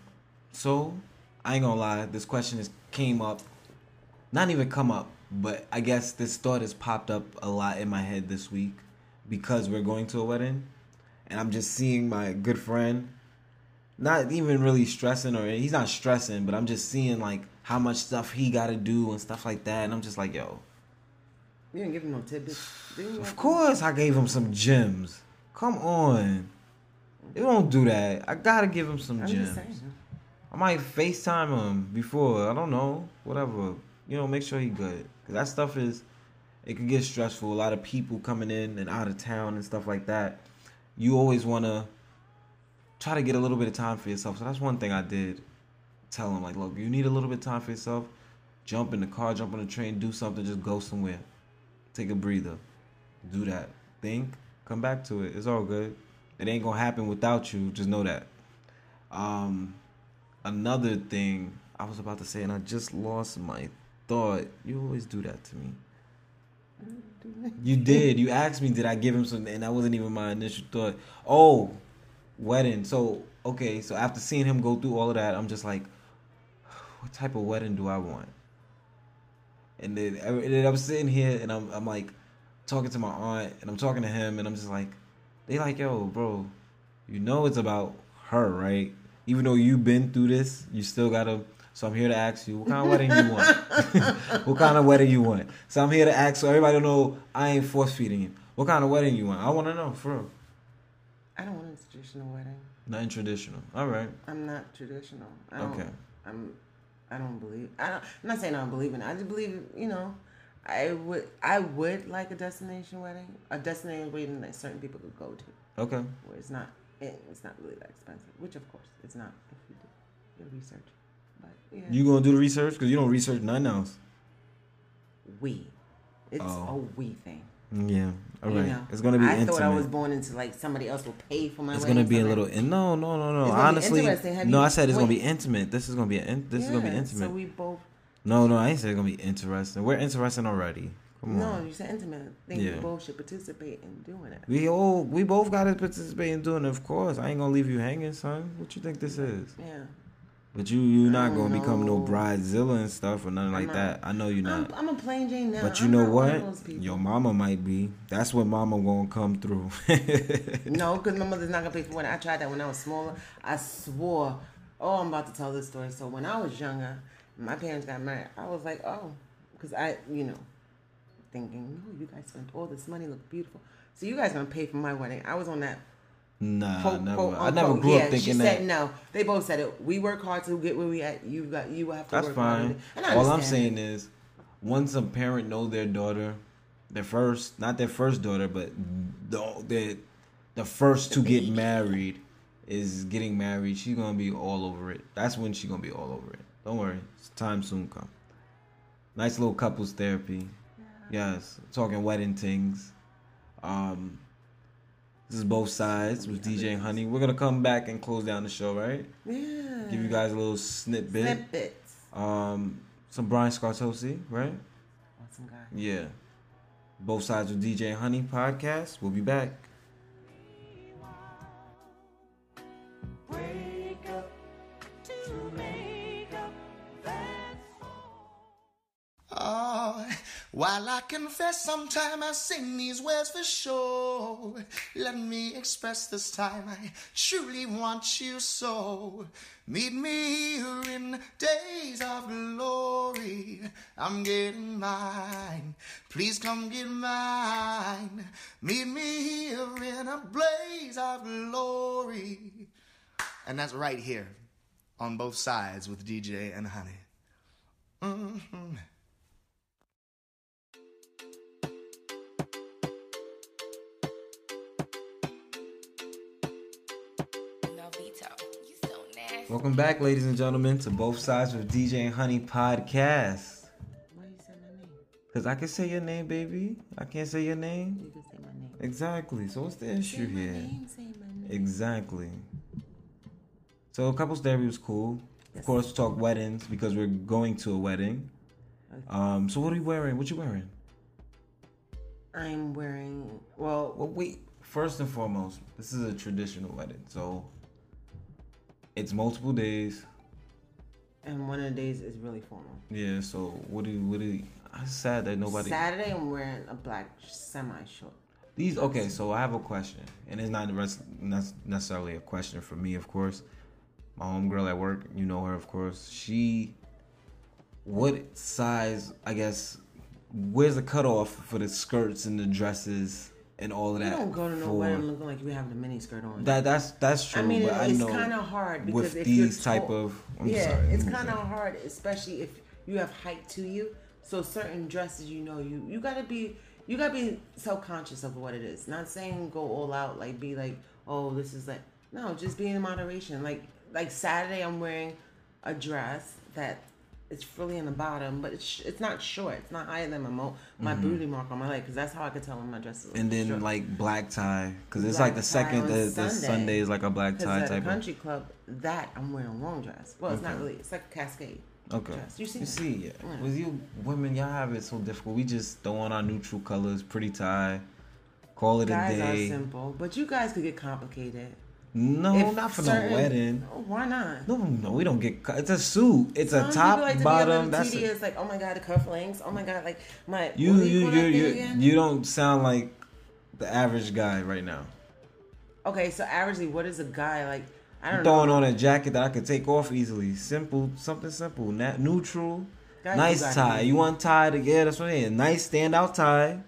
so I ain't gonna lie, this question has came up, not even come up, but I guess this thought has popped up a lot in my head this week because we're going to a wedding, and I'm just seeing my good friend, not even really stressing or he's not stressing, but I'm just seeing like how much stuff he got to do and stuff like that, and I'm just like, yo, you didn't give him no tidbits. Of course I gave him some gems. Come on. You don't do that. I gotta give him some I'm gems. I might FaceTime him before. I don't know. Whatever. You know, make sure he good. Cause that stuff is, it could get stressful. A lot of people coming in and out of town and stuff like that. You always wanna try to get a little bit of time for yourself. So that's one thing I did. Tell him like, look, you need a little bit of time for yourself. Jump in the car, jump on the train, do something, just go somewhere. Take a breather. Do that. Think. Come back to it. It's all good. It ain't gonna happen without you. Just know that. Um, another thing I was about to say, and I just lost my thought. You always do that to me. You did. You asked me, did I give him something? and that wasn't even my initial thought. Oh, wedding. So okay, so after seeing him go through all of that, I'm just like, what type of wedding do I want? And then, and then I'm sitting here, and I'm I'm like talking to my aunt, and I'm talking to him, and I'm just like, they like, yo, bro, you know it's about her, right? Even though you've been through this, you still gotta. So I'm here to ask you, what kind of wedding you want? what kind of wedding you want? So I'm here to ask, so everybody know I ain't force feeding you. What kind of wedding you want? I want to know, for real. I don't want a traditional wedding. Not traditional. All right. I'm not traditional. I don't, Okay. I'm. I don't believe. I don't, I'm not saying I don't believe in. it. I just believe. You know, I would. I would like a destination wedding. A destination wedding that certain people could go to, Okay. where it's not. It's not really that expensive. Which of course it's not if you do your research. But yeah. You gonna do the research? Cause you don't research nothing else. we. It's Oh. a we thing. Yeah. All you right. know? It's gonna be I intimate. thought I was born into like somebody else will pay for my. it's gonna be a little. In, no, no, no, no. It's gonna be Honestly, no. I said it's gonna be intimate. This is gonna be. In, this is gonna be intimate. So we both. no, no. I ain't said it's gonna be interesting. We're interesting already. Come No, on. you said intimate. I think Yeah. we both should participate in doing it. We all we both gotta participate in doing it. Of course, I ain't gonna leave you hanging, son. What you think this is? Yeah. But you you not gonna become no bridezilla and stuff or nothing like not. that. I know you're I'm, not. I'm a plain Jane now. But you I'm know what? Your mama might be. That's what mama gonna come through. No, because my mother's not gonna pay for wedding. I tried that when I was smaller. I swore. Oh, I'm about to tell this story. So when I was younger, my parents got married. I was like, oh, because I, you know, thinking, no, you guys spent all this money, look beautiful. So you guys gonna pay for my wedding? I was on that nah, quote, never. quote, I never grew yeah, up thinking she that. said no. They both said it. We work hard to get where we at. You got you have to That's work hard. fine. And All I'm saying is, once a parent know their daughter, their first, not their first daughter, but the the, the first to get married is getting married. She's gonna be all over it. That's when she's gonna be all over it. Don't worry, it's time soon come. Nice little couples therapy. Yes, talking wedding things. Um, this is both sides with DJ Honey. We're gonna come back and close down the show, right? Yeah. Give you guys a little snippet. snippets. Um, some Brian Scartosi, right? Awesome guy. Yeah. Both sides with DJ Honey podcast. We'll be back. While I confess sometime I sing these words for sure. Let me express this time I truly want you so. Meet me here in days of glory. I'm getting mine. Please come get mine. Meet me here in a blaze of glory. And that's right here on both sides with DJ and Honey. Mhm. Welcome back, ladies and gentlemen, to Both Sides with DJ and Honey podcast. Why you say my name? Cause I can say your name, baby. I can't say your name. You can say my name. Exactly. So what's the issue here? name, say my name. Exactly. So couples therapy was cool. Of course, talk weddings because we're going to a wedding. Um. So what are you wearing? What you wearing? I'm wearing well. Well, wait. First and foremost, this is a traditional wedding, so it's multiple days. And one of the days is really formal. Yeah. So what do you? What do you? I'm sad that nobody. Saturday, I'm wearing a black semi short. These okay, so I have a question, and it's not not necessarily a question for me, of course. My homegirl at work, you know her, of course. She, what size? I guess, where's the cutoff for the skirts and the dresses and all of You that? don't go to no for- wedding looking like you have a mini skirt on. That that's that's true. I mean, but I it's kind of hard because with these type tall- of. I'm yeah, sorry, it's kind of hard, especially if you have height to you. So certain dresses, you know, you you gotta be you gotta be self conscious of what it is. Not saying go all out, like be like, oh, this is like no, just be in moderation. Like like Saturday, I'm wearing a dress that it's frilly in the bottom, but it's it's not short. It's not higher than my mo- my booty mark on my leg because that's how I could tell when my dress is. Mm-hmm. And then short. like black tie, because it's Black like the second on the, the Sunday. Sunday is like a black tie type of. country club, that I'm wearing a long dress. Well, it's not really. It's like a cascade. Okay. dress. You see You that? see, yeah. Yeah. With you women, y'all have it so difficult. We just throw on our neutral colors, pretty tie, call it Guys a are day. simple, but you guys could get complicated. No, If not for certain- no wedding. Oh, Why not? No, no, we don't get. co- It's a suit. It's Some a top, like to be bottom. little That's it. like, oh my god, the cufflinks. Oh my god, like my. You, you, you, you, you don't sound like the average guy right now. Okay, so averagely, what is a guy like? I don't Throwing know. on a jacket that I could take off easily. Simple, something simple. Nat, neutral, Guys nice tie. You want tie to yeah, that's what I mean. Nice standout tie.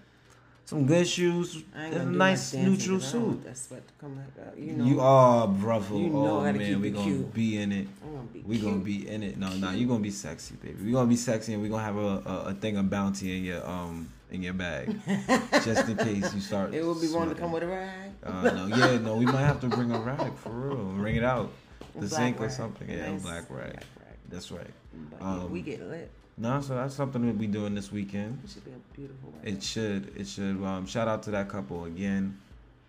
Some good shoes. I ain't and gonna a do nice much dancing neutral 'cause I want suit. That sweat to come out. You know. You are brother. You know oh how to man, keep we it gonna cute. be in it. I'm gonna be We gonna be in it. No, no, you gonna be sexy, baby. We gonna be sexy, and we gonna have a, a, a thing of bounty in your um in your bag, just in case you start. It would be wrong to come with a rag. Uh, no, yeah, no, we might have to bring a rag for real. Bring it out, the Black sink or something. Yeah, Nice black rag. black rag. That's right. But Um, we get lit. No, so that's something we'll be doing this weekend. It should be a beautiful wedding. It should. It should. Um, shout out to that couple again.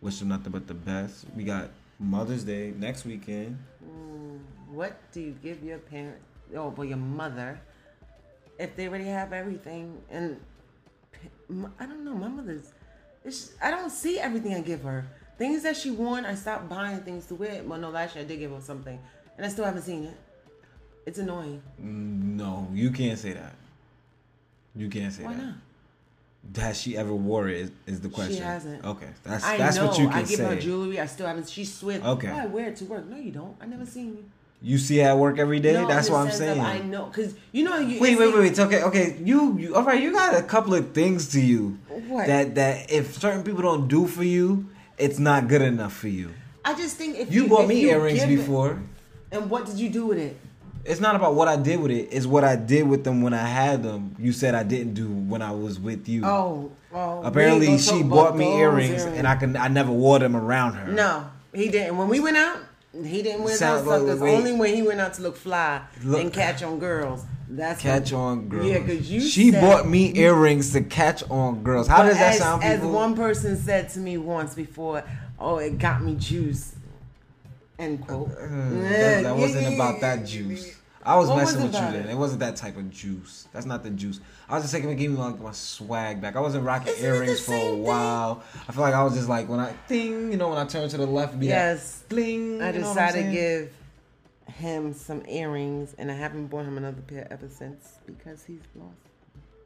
Wish them nothing but the best. We got Mother's Day next weekend. Mm, what do you give your parent? Oh, well, your mother, if they already have everything, and I don't know, my mother's. It's, I don't see everything I give her. Things that she won, I stopped buying things to wear. Well, no, last year I did give her something, and I still haven't seen it. It's annoying. No, you can't say that. You can't say Why that. not? Has she ever wore it? Is, is the question. She hasn't. Okay, that's I that's know. what you can say. I give say. her jewelry. I still haven't. She swears. Okay. Oh, I wear it to work. No, you don't. I never seen you. You see her at work every day. No, that's what I'm saying. I know, cause you know you. Wait, it's wait, wait, wait. Okay, okay. You, you, all right. You got a couple of things to you What? that that if certain people don't do for you, it's not good enough for you. I just think if You bought if me you earrings give it- before. and what did you do with it? It's not about what I did with it. It's what I did with them when I had them. You said I didn't do when I was with you. Oh. Apparently, she bought me those earrings, and I can I never wore them around her. No, he didn't. When we went out, he didn't wear those suckers. Only when he went out to look fly Look- and catch on girls. That's Catch when- on girls. Yeah, because you. She said- bought me earrings to catch on girls. How does that as, sound, As one person said to me once before, "Oh, it got me juice." End quote. Uh, that, that wasn't about that juice. I was What messing it with you then. it? It wasn't that type of juice. That's not the juice. I was just taking give me like my swag back. I wasn't rocking Isn't earrings for a same thing? while. I feel like I was just like when I ding, you know, when I turn to the left, be Yes. that bling. I you know what I'm decided to give him some earrings, and I haven't bought him another pair ever since because he's lost.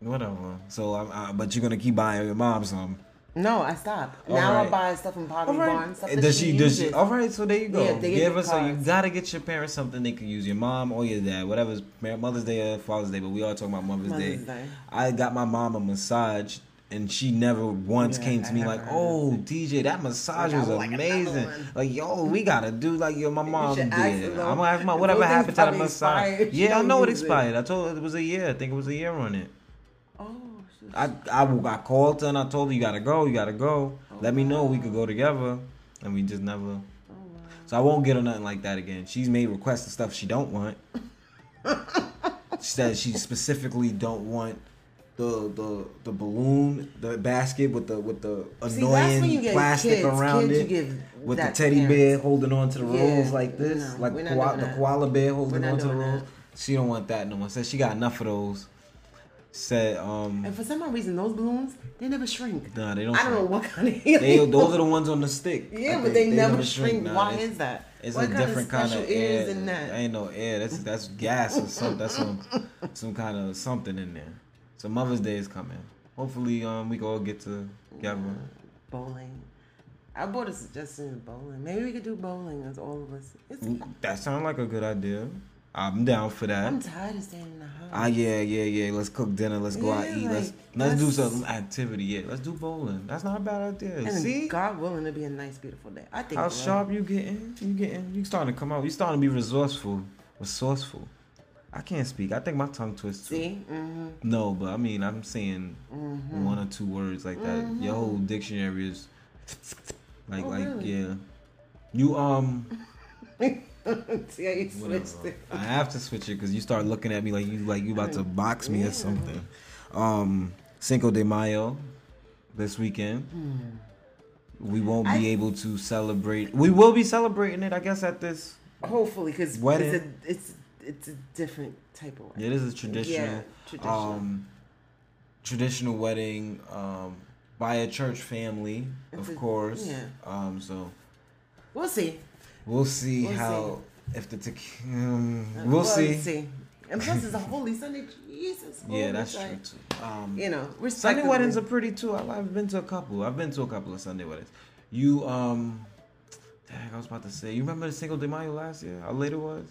whatever. So, I'm, I, but you're gonna keep buying your mom some. No, I stopped. All now I right. buy stuff from Pottery All right. Barn. Stuff that Does she? Does she? All right. So there you go. Yeah, Give get her so you gotta get your parents something they can use. Your mom or your dad, whatever's Mother's Day or Father's Day. But we all talking about Mother's, Mother's Day. Day. I got my mom a massage. And she never once Yeah, came to I me like, "Oh, DJ, that massage was like amazing." Like, yo, we gotta do like your my mom should did. ask I'm gonna ask my whatever happened to that probably massage. Yeah, I know it use it. expired. I told her it was a year. I think it was a year on it. Oh. I, I, I called and I told her you gotta go, you gotta go. Let me know we could go together, and we just never. So I won't get her nothing like that again. She's made requests of stuff she don't want. she said she specifically don't want the the the balloon, the basket with the with the See, that's when you annoying get plastic kids. around Kids, it, with the teddy bear holding on to the Yeah, rolls like this, no, like koala, the koala bear holding on to the rolls. that. She don't want that no more. Said she got enough of those. Said um, And for some odd reason, those balloons they never shrink. nah, they don't. I don't know what kind of They those are the ones on the stick. Yeah, but think. they, never shrink. shrink. Nah, Why is that? It's what a different kind of air in that? Ain't no air. That's that's gas or something. That's some some kind of something in there. So Mother's Day is coming. Hopefully, um, we can all get to together. Bowling. I bought a suggestion of bowling. Maybe we could do bowling as all of us. It's, That sounds like a good idea. I'm down for that. I'm tired of staying in the house. Ah, yeah, yeah, yeah. Let's cook dinner. Let's go out Yeah, eat. let's let's do some activity. Yeah, let's do bowling. That's not a bad idea. and See God willing, it'll be a nice, beautiful day. I think. how sharp you getting? You getting? You starting to come out. You starting to be resourceful, resourceful. I can't speak. I think my tongue twists. Too. See, mm-hmm. No, but I mean, I'm saying one or two words like that. Your whole dictionary is like, Oh, like, really? yeah. You um, see how you whatever. it. I have to switch it because you start looking at me like you like you about to box me or something. Um, Cinco de Mayo this weekend. We won't be. I- able to celebrate. We will be celebrating it, I guess, at this. Hopefully, because it's Wedding. a, it's it's a different type of way. It is a traditional. Yeah, traditional. um traditional wedding um by a church family It's of a- course yeah. um so We'll see. We'll see We'll how if the tech- um, Uh, we'll see see. And plus, it's a holy Sunday. Jesus. yeah that's Sunday. true too um You know, sunday weddings are pretty too I- i've been to a couple i've been to a couple of sunday weddings you um dang, i was about to say you remember the Cinco de Mayo last year how late it was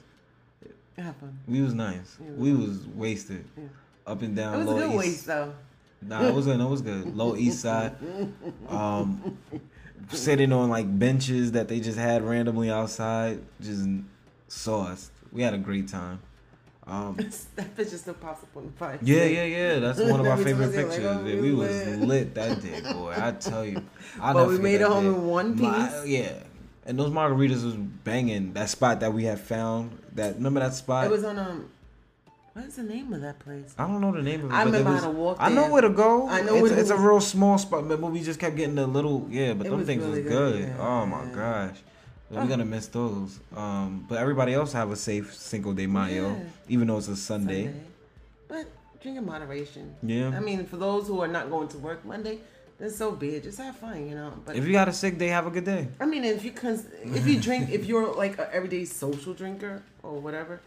It happened. we was nice Yeah. we was wasted Yeah. up and down It was a low good east waste, though. Nah, it was good. It was good. Low East Side. Um, sitting on like benches that they just had randomly outside, just sauced. We had a great time. Um, that picture still pops up on the yeah, yeah, yeah. That's one of our favorite I it, like, pictures. oh, we we was lit. that day, boy. I tell you. I'll But we made it home in one My- piece. yeah. And those margaritas was banging. That spot that we had found. That remember that spot? It was on um. What is the name of that place? I don't know the name of it. I it remember was, how to walk I know where to go. I know it's, where to it's a real small spot, but we just kept getting the little yeah. But It them was things really was good, good. yeah. Oh my gosh, we're gonna miss those. Um, but everybody else have a safe Cinco de Mayo, Yeah. even though it's a Sunday. But drink in moderation. Yeah. I mean, for those who are not going to work Monday, then so be it. Just have fun, you know. But If you got a sick day, have a good day. I mean, if you cons- if you drink, if you're like an everyday social drinker or whatever,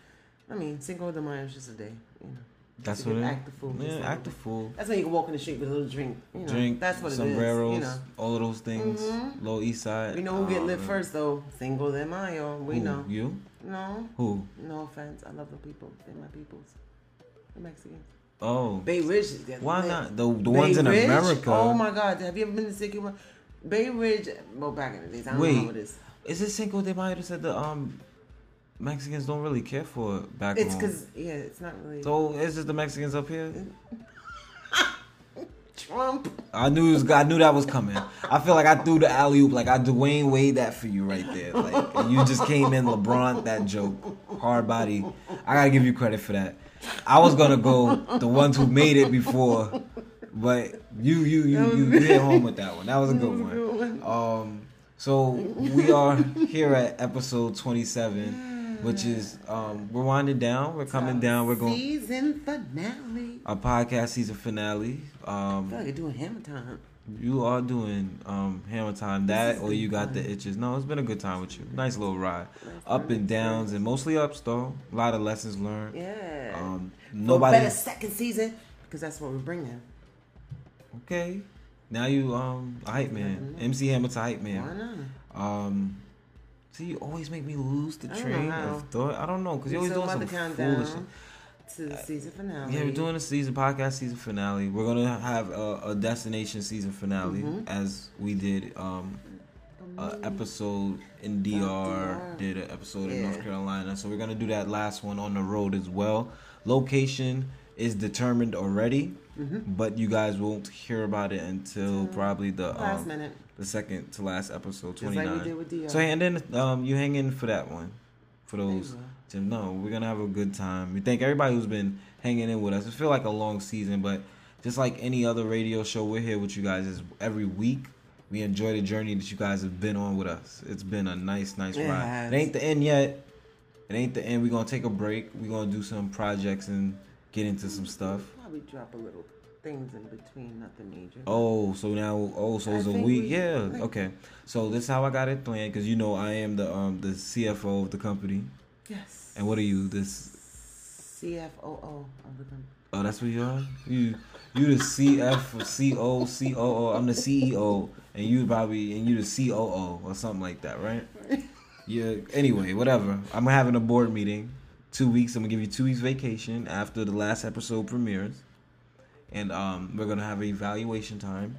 I mean, Cinco de Mayo is just a day. You know, That's what it is. act the fool, Yeah, like act a fool. that's when you can walk in the street with a little drink. You know, Drink, that's what sombreros, it is. You know, all of those things. Mhm. Low East Side. we know who get Oh, lit first though. Cinco de Mayo. We Who, know. You? No, Who? no offense. I love the people. They're my peoples. The Mexicans. Oh. Bay Ridge. Why lit. not? The the Bay ones in Ridge? America. Oh my God! Have you ever been to Sycamore? Bay Ridge. Well, back in the days, I don't Wait. know how it is. Is it Cinco de Mayo that said the um Mexicans don't really care for it back It's home? because yeah, it's not really So it's just the Mexicans up here. Trump. I knew it was, I knew that was coming. I feel like I threw the alley oop, like I Dwyane Wade that for you right there. Like and you just came in LeBron that joke, hard body. I gotta give you credit for that. I was gonna go the ones who made it before, but you you you you, you hit home with that one. That was a good one. Um, so we are here at episode twenty seven, which is um we're winding down. We're coming down. We're going season finale. our podcast season finale. I Um, feel like you're doing hammer time. you are doing um hammer time that or you got fun. the itches. No, it's been a good time with you. Nice little ride. Up and downs and mostly ups though. A lot of lessons learned. Yeah. Um For nobody better second season because that's what we're bringing. Okay. Now you um a hype man. MC Hammer to hype Why man. not? Um See, you always make me lose the train of thought. I don't know, because you're always So doing some foolish down to the season finale. Yeah, we're doing a season podcast season finale. We're gonna have a, a destination season finale Mhm. as we did um a episode in DR, DR. did an episode in North Carolina. So we're gonna do that last one on the road as well. Location is determined already, Mm-hmm. but you guys won't hear about it until probably the Last um, minute. The second to last episode, twenty nine. like we nine. did with DR. So and then um you hang in for that one, for those. Jim, no, we're gonna have a good time. We thank everybody who's been hanging in with us. It feel like a long season, but just like any other radio show, we're here with you guys is every week. We enjoy the journey that you guys have been on with us. It's been a nice, nice It ride. has. It ain't the end yet. It ain't the end. We're gonna take a break. We're gonna do some projects and get into some stuff. Probably drop a little things in between, nothing major. Oh, so now, oh, so it's a week. we- Yeah, like- okay. So this is how I got it planned because you know I am the um the CFO of the company. Yes. And what are you? This CFOO of the company. Oh, that's what you are. You you the CF CO COO. I'm the CEO, and you probably and you the COO or something like that, right? Yeah. Anyway, whatever. I'm having a board meeting. Two weeks. I'm gonna give you two weeks vacation after the last episode premieres, and um, we're gonna have evaluation time.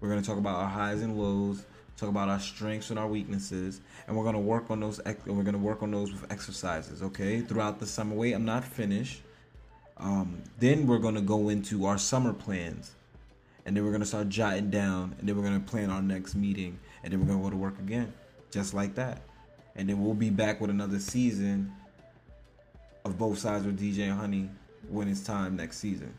We're gonna talk about our highs and lows, talk about our strengths and our weaknesses, and we're gonna work on those. ex- we're gonna work on those with exercises. Okay, throughout the summer. Wait, I'm not finished. Um, then we're gonna go into our summer plans, and then we're gonna start jotting down, and then we're gonna plan our next meeting, and then we're gonna go to work again, just like that, and then we'll be back with another season of both sides with DJ Honey when it's time next season,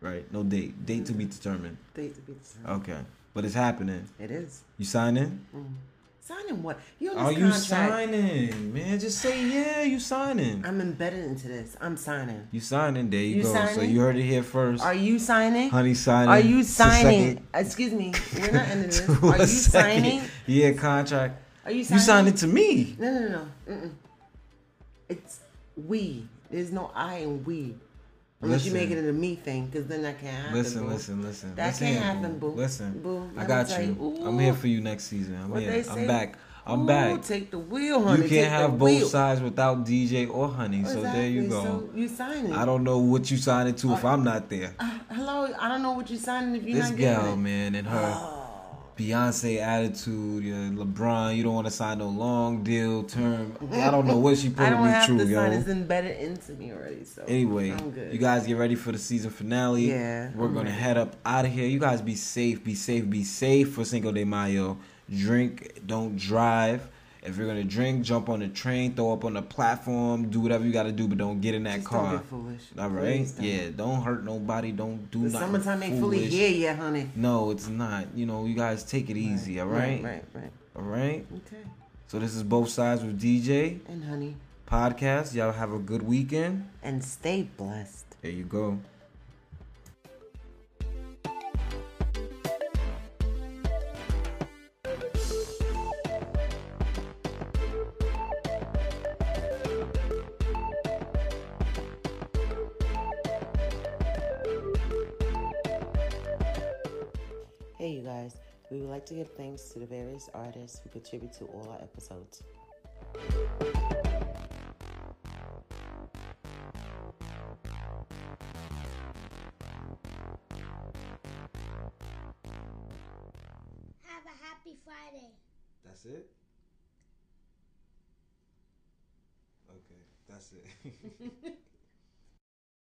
right? No date, date to be determined. Date to be determined. Okay, but it's happening. It is. You signing? Mm-hmm. Signing what? You on Are you contract. signing, man? Just say yeah. You signing. I'm embedded into this. I'm signing. You signing? There you, You go. So you heard it here first. Are you signing? Honey signing. Are you signing? Excuse me. We're not ending this. Are you second signing? Yeah, contract. Are you signing? You signing? signed it to me. No, no, no. Mm-mm. It's we. There's no I in we. Unless you make it Listen. a me thing, because then that can't happen. Listen, boo. listen, listen. That listen can't happen, boo. Listen, Boo, I got you. you. I'm here for you next season. I'm What here. I'm back. I'm Ooh, back. Take the wheel, honey. You can't have both wheel. sides without DJ or Honey. So there you go. So you signing? I don't know what you signed it to if I'm not there. Uh, hello. I don't know what you signing if you're This not getting gal, it. man, and her Beyonce attitude, your LeBron, you don't want to sign no long deal term. I don't know what she put I don't have true, to sign. yo. It's embedded into me already. So Anyway, I'm good. you guys get ready for the season finale. Yeah, We're I'm gonna ready. head up out of here. You guys be safe, be safe, be safe for Cinco de Mayo. Drink, don't drive. If you're gonna drink, jump on the train, throw up on the platform, do whatever you gotta do, but don't get in that Just car. don't get foolish. All right? Don't. Yeah, don't hurt nobody. Don't do The nothing. summertime ain't fully foolish. here yet, honey. No, it's not. You know, you guys take it easy. All right? Right, right. All right. Okay. So this is both sides with DJ And honey, podcast. Y'all have a good weekend. and stay blessed. There you go. Like to give thanks to the various artists who contribute to all our episodes. Have a happy Friday. That's it? Okay, that's it.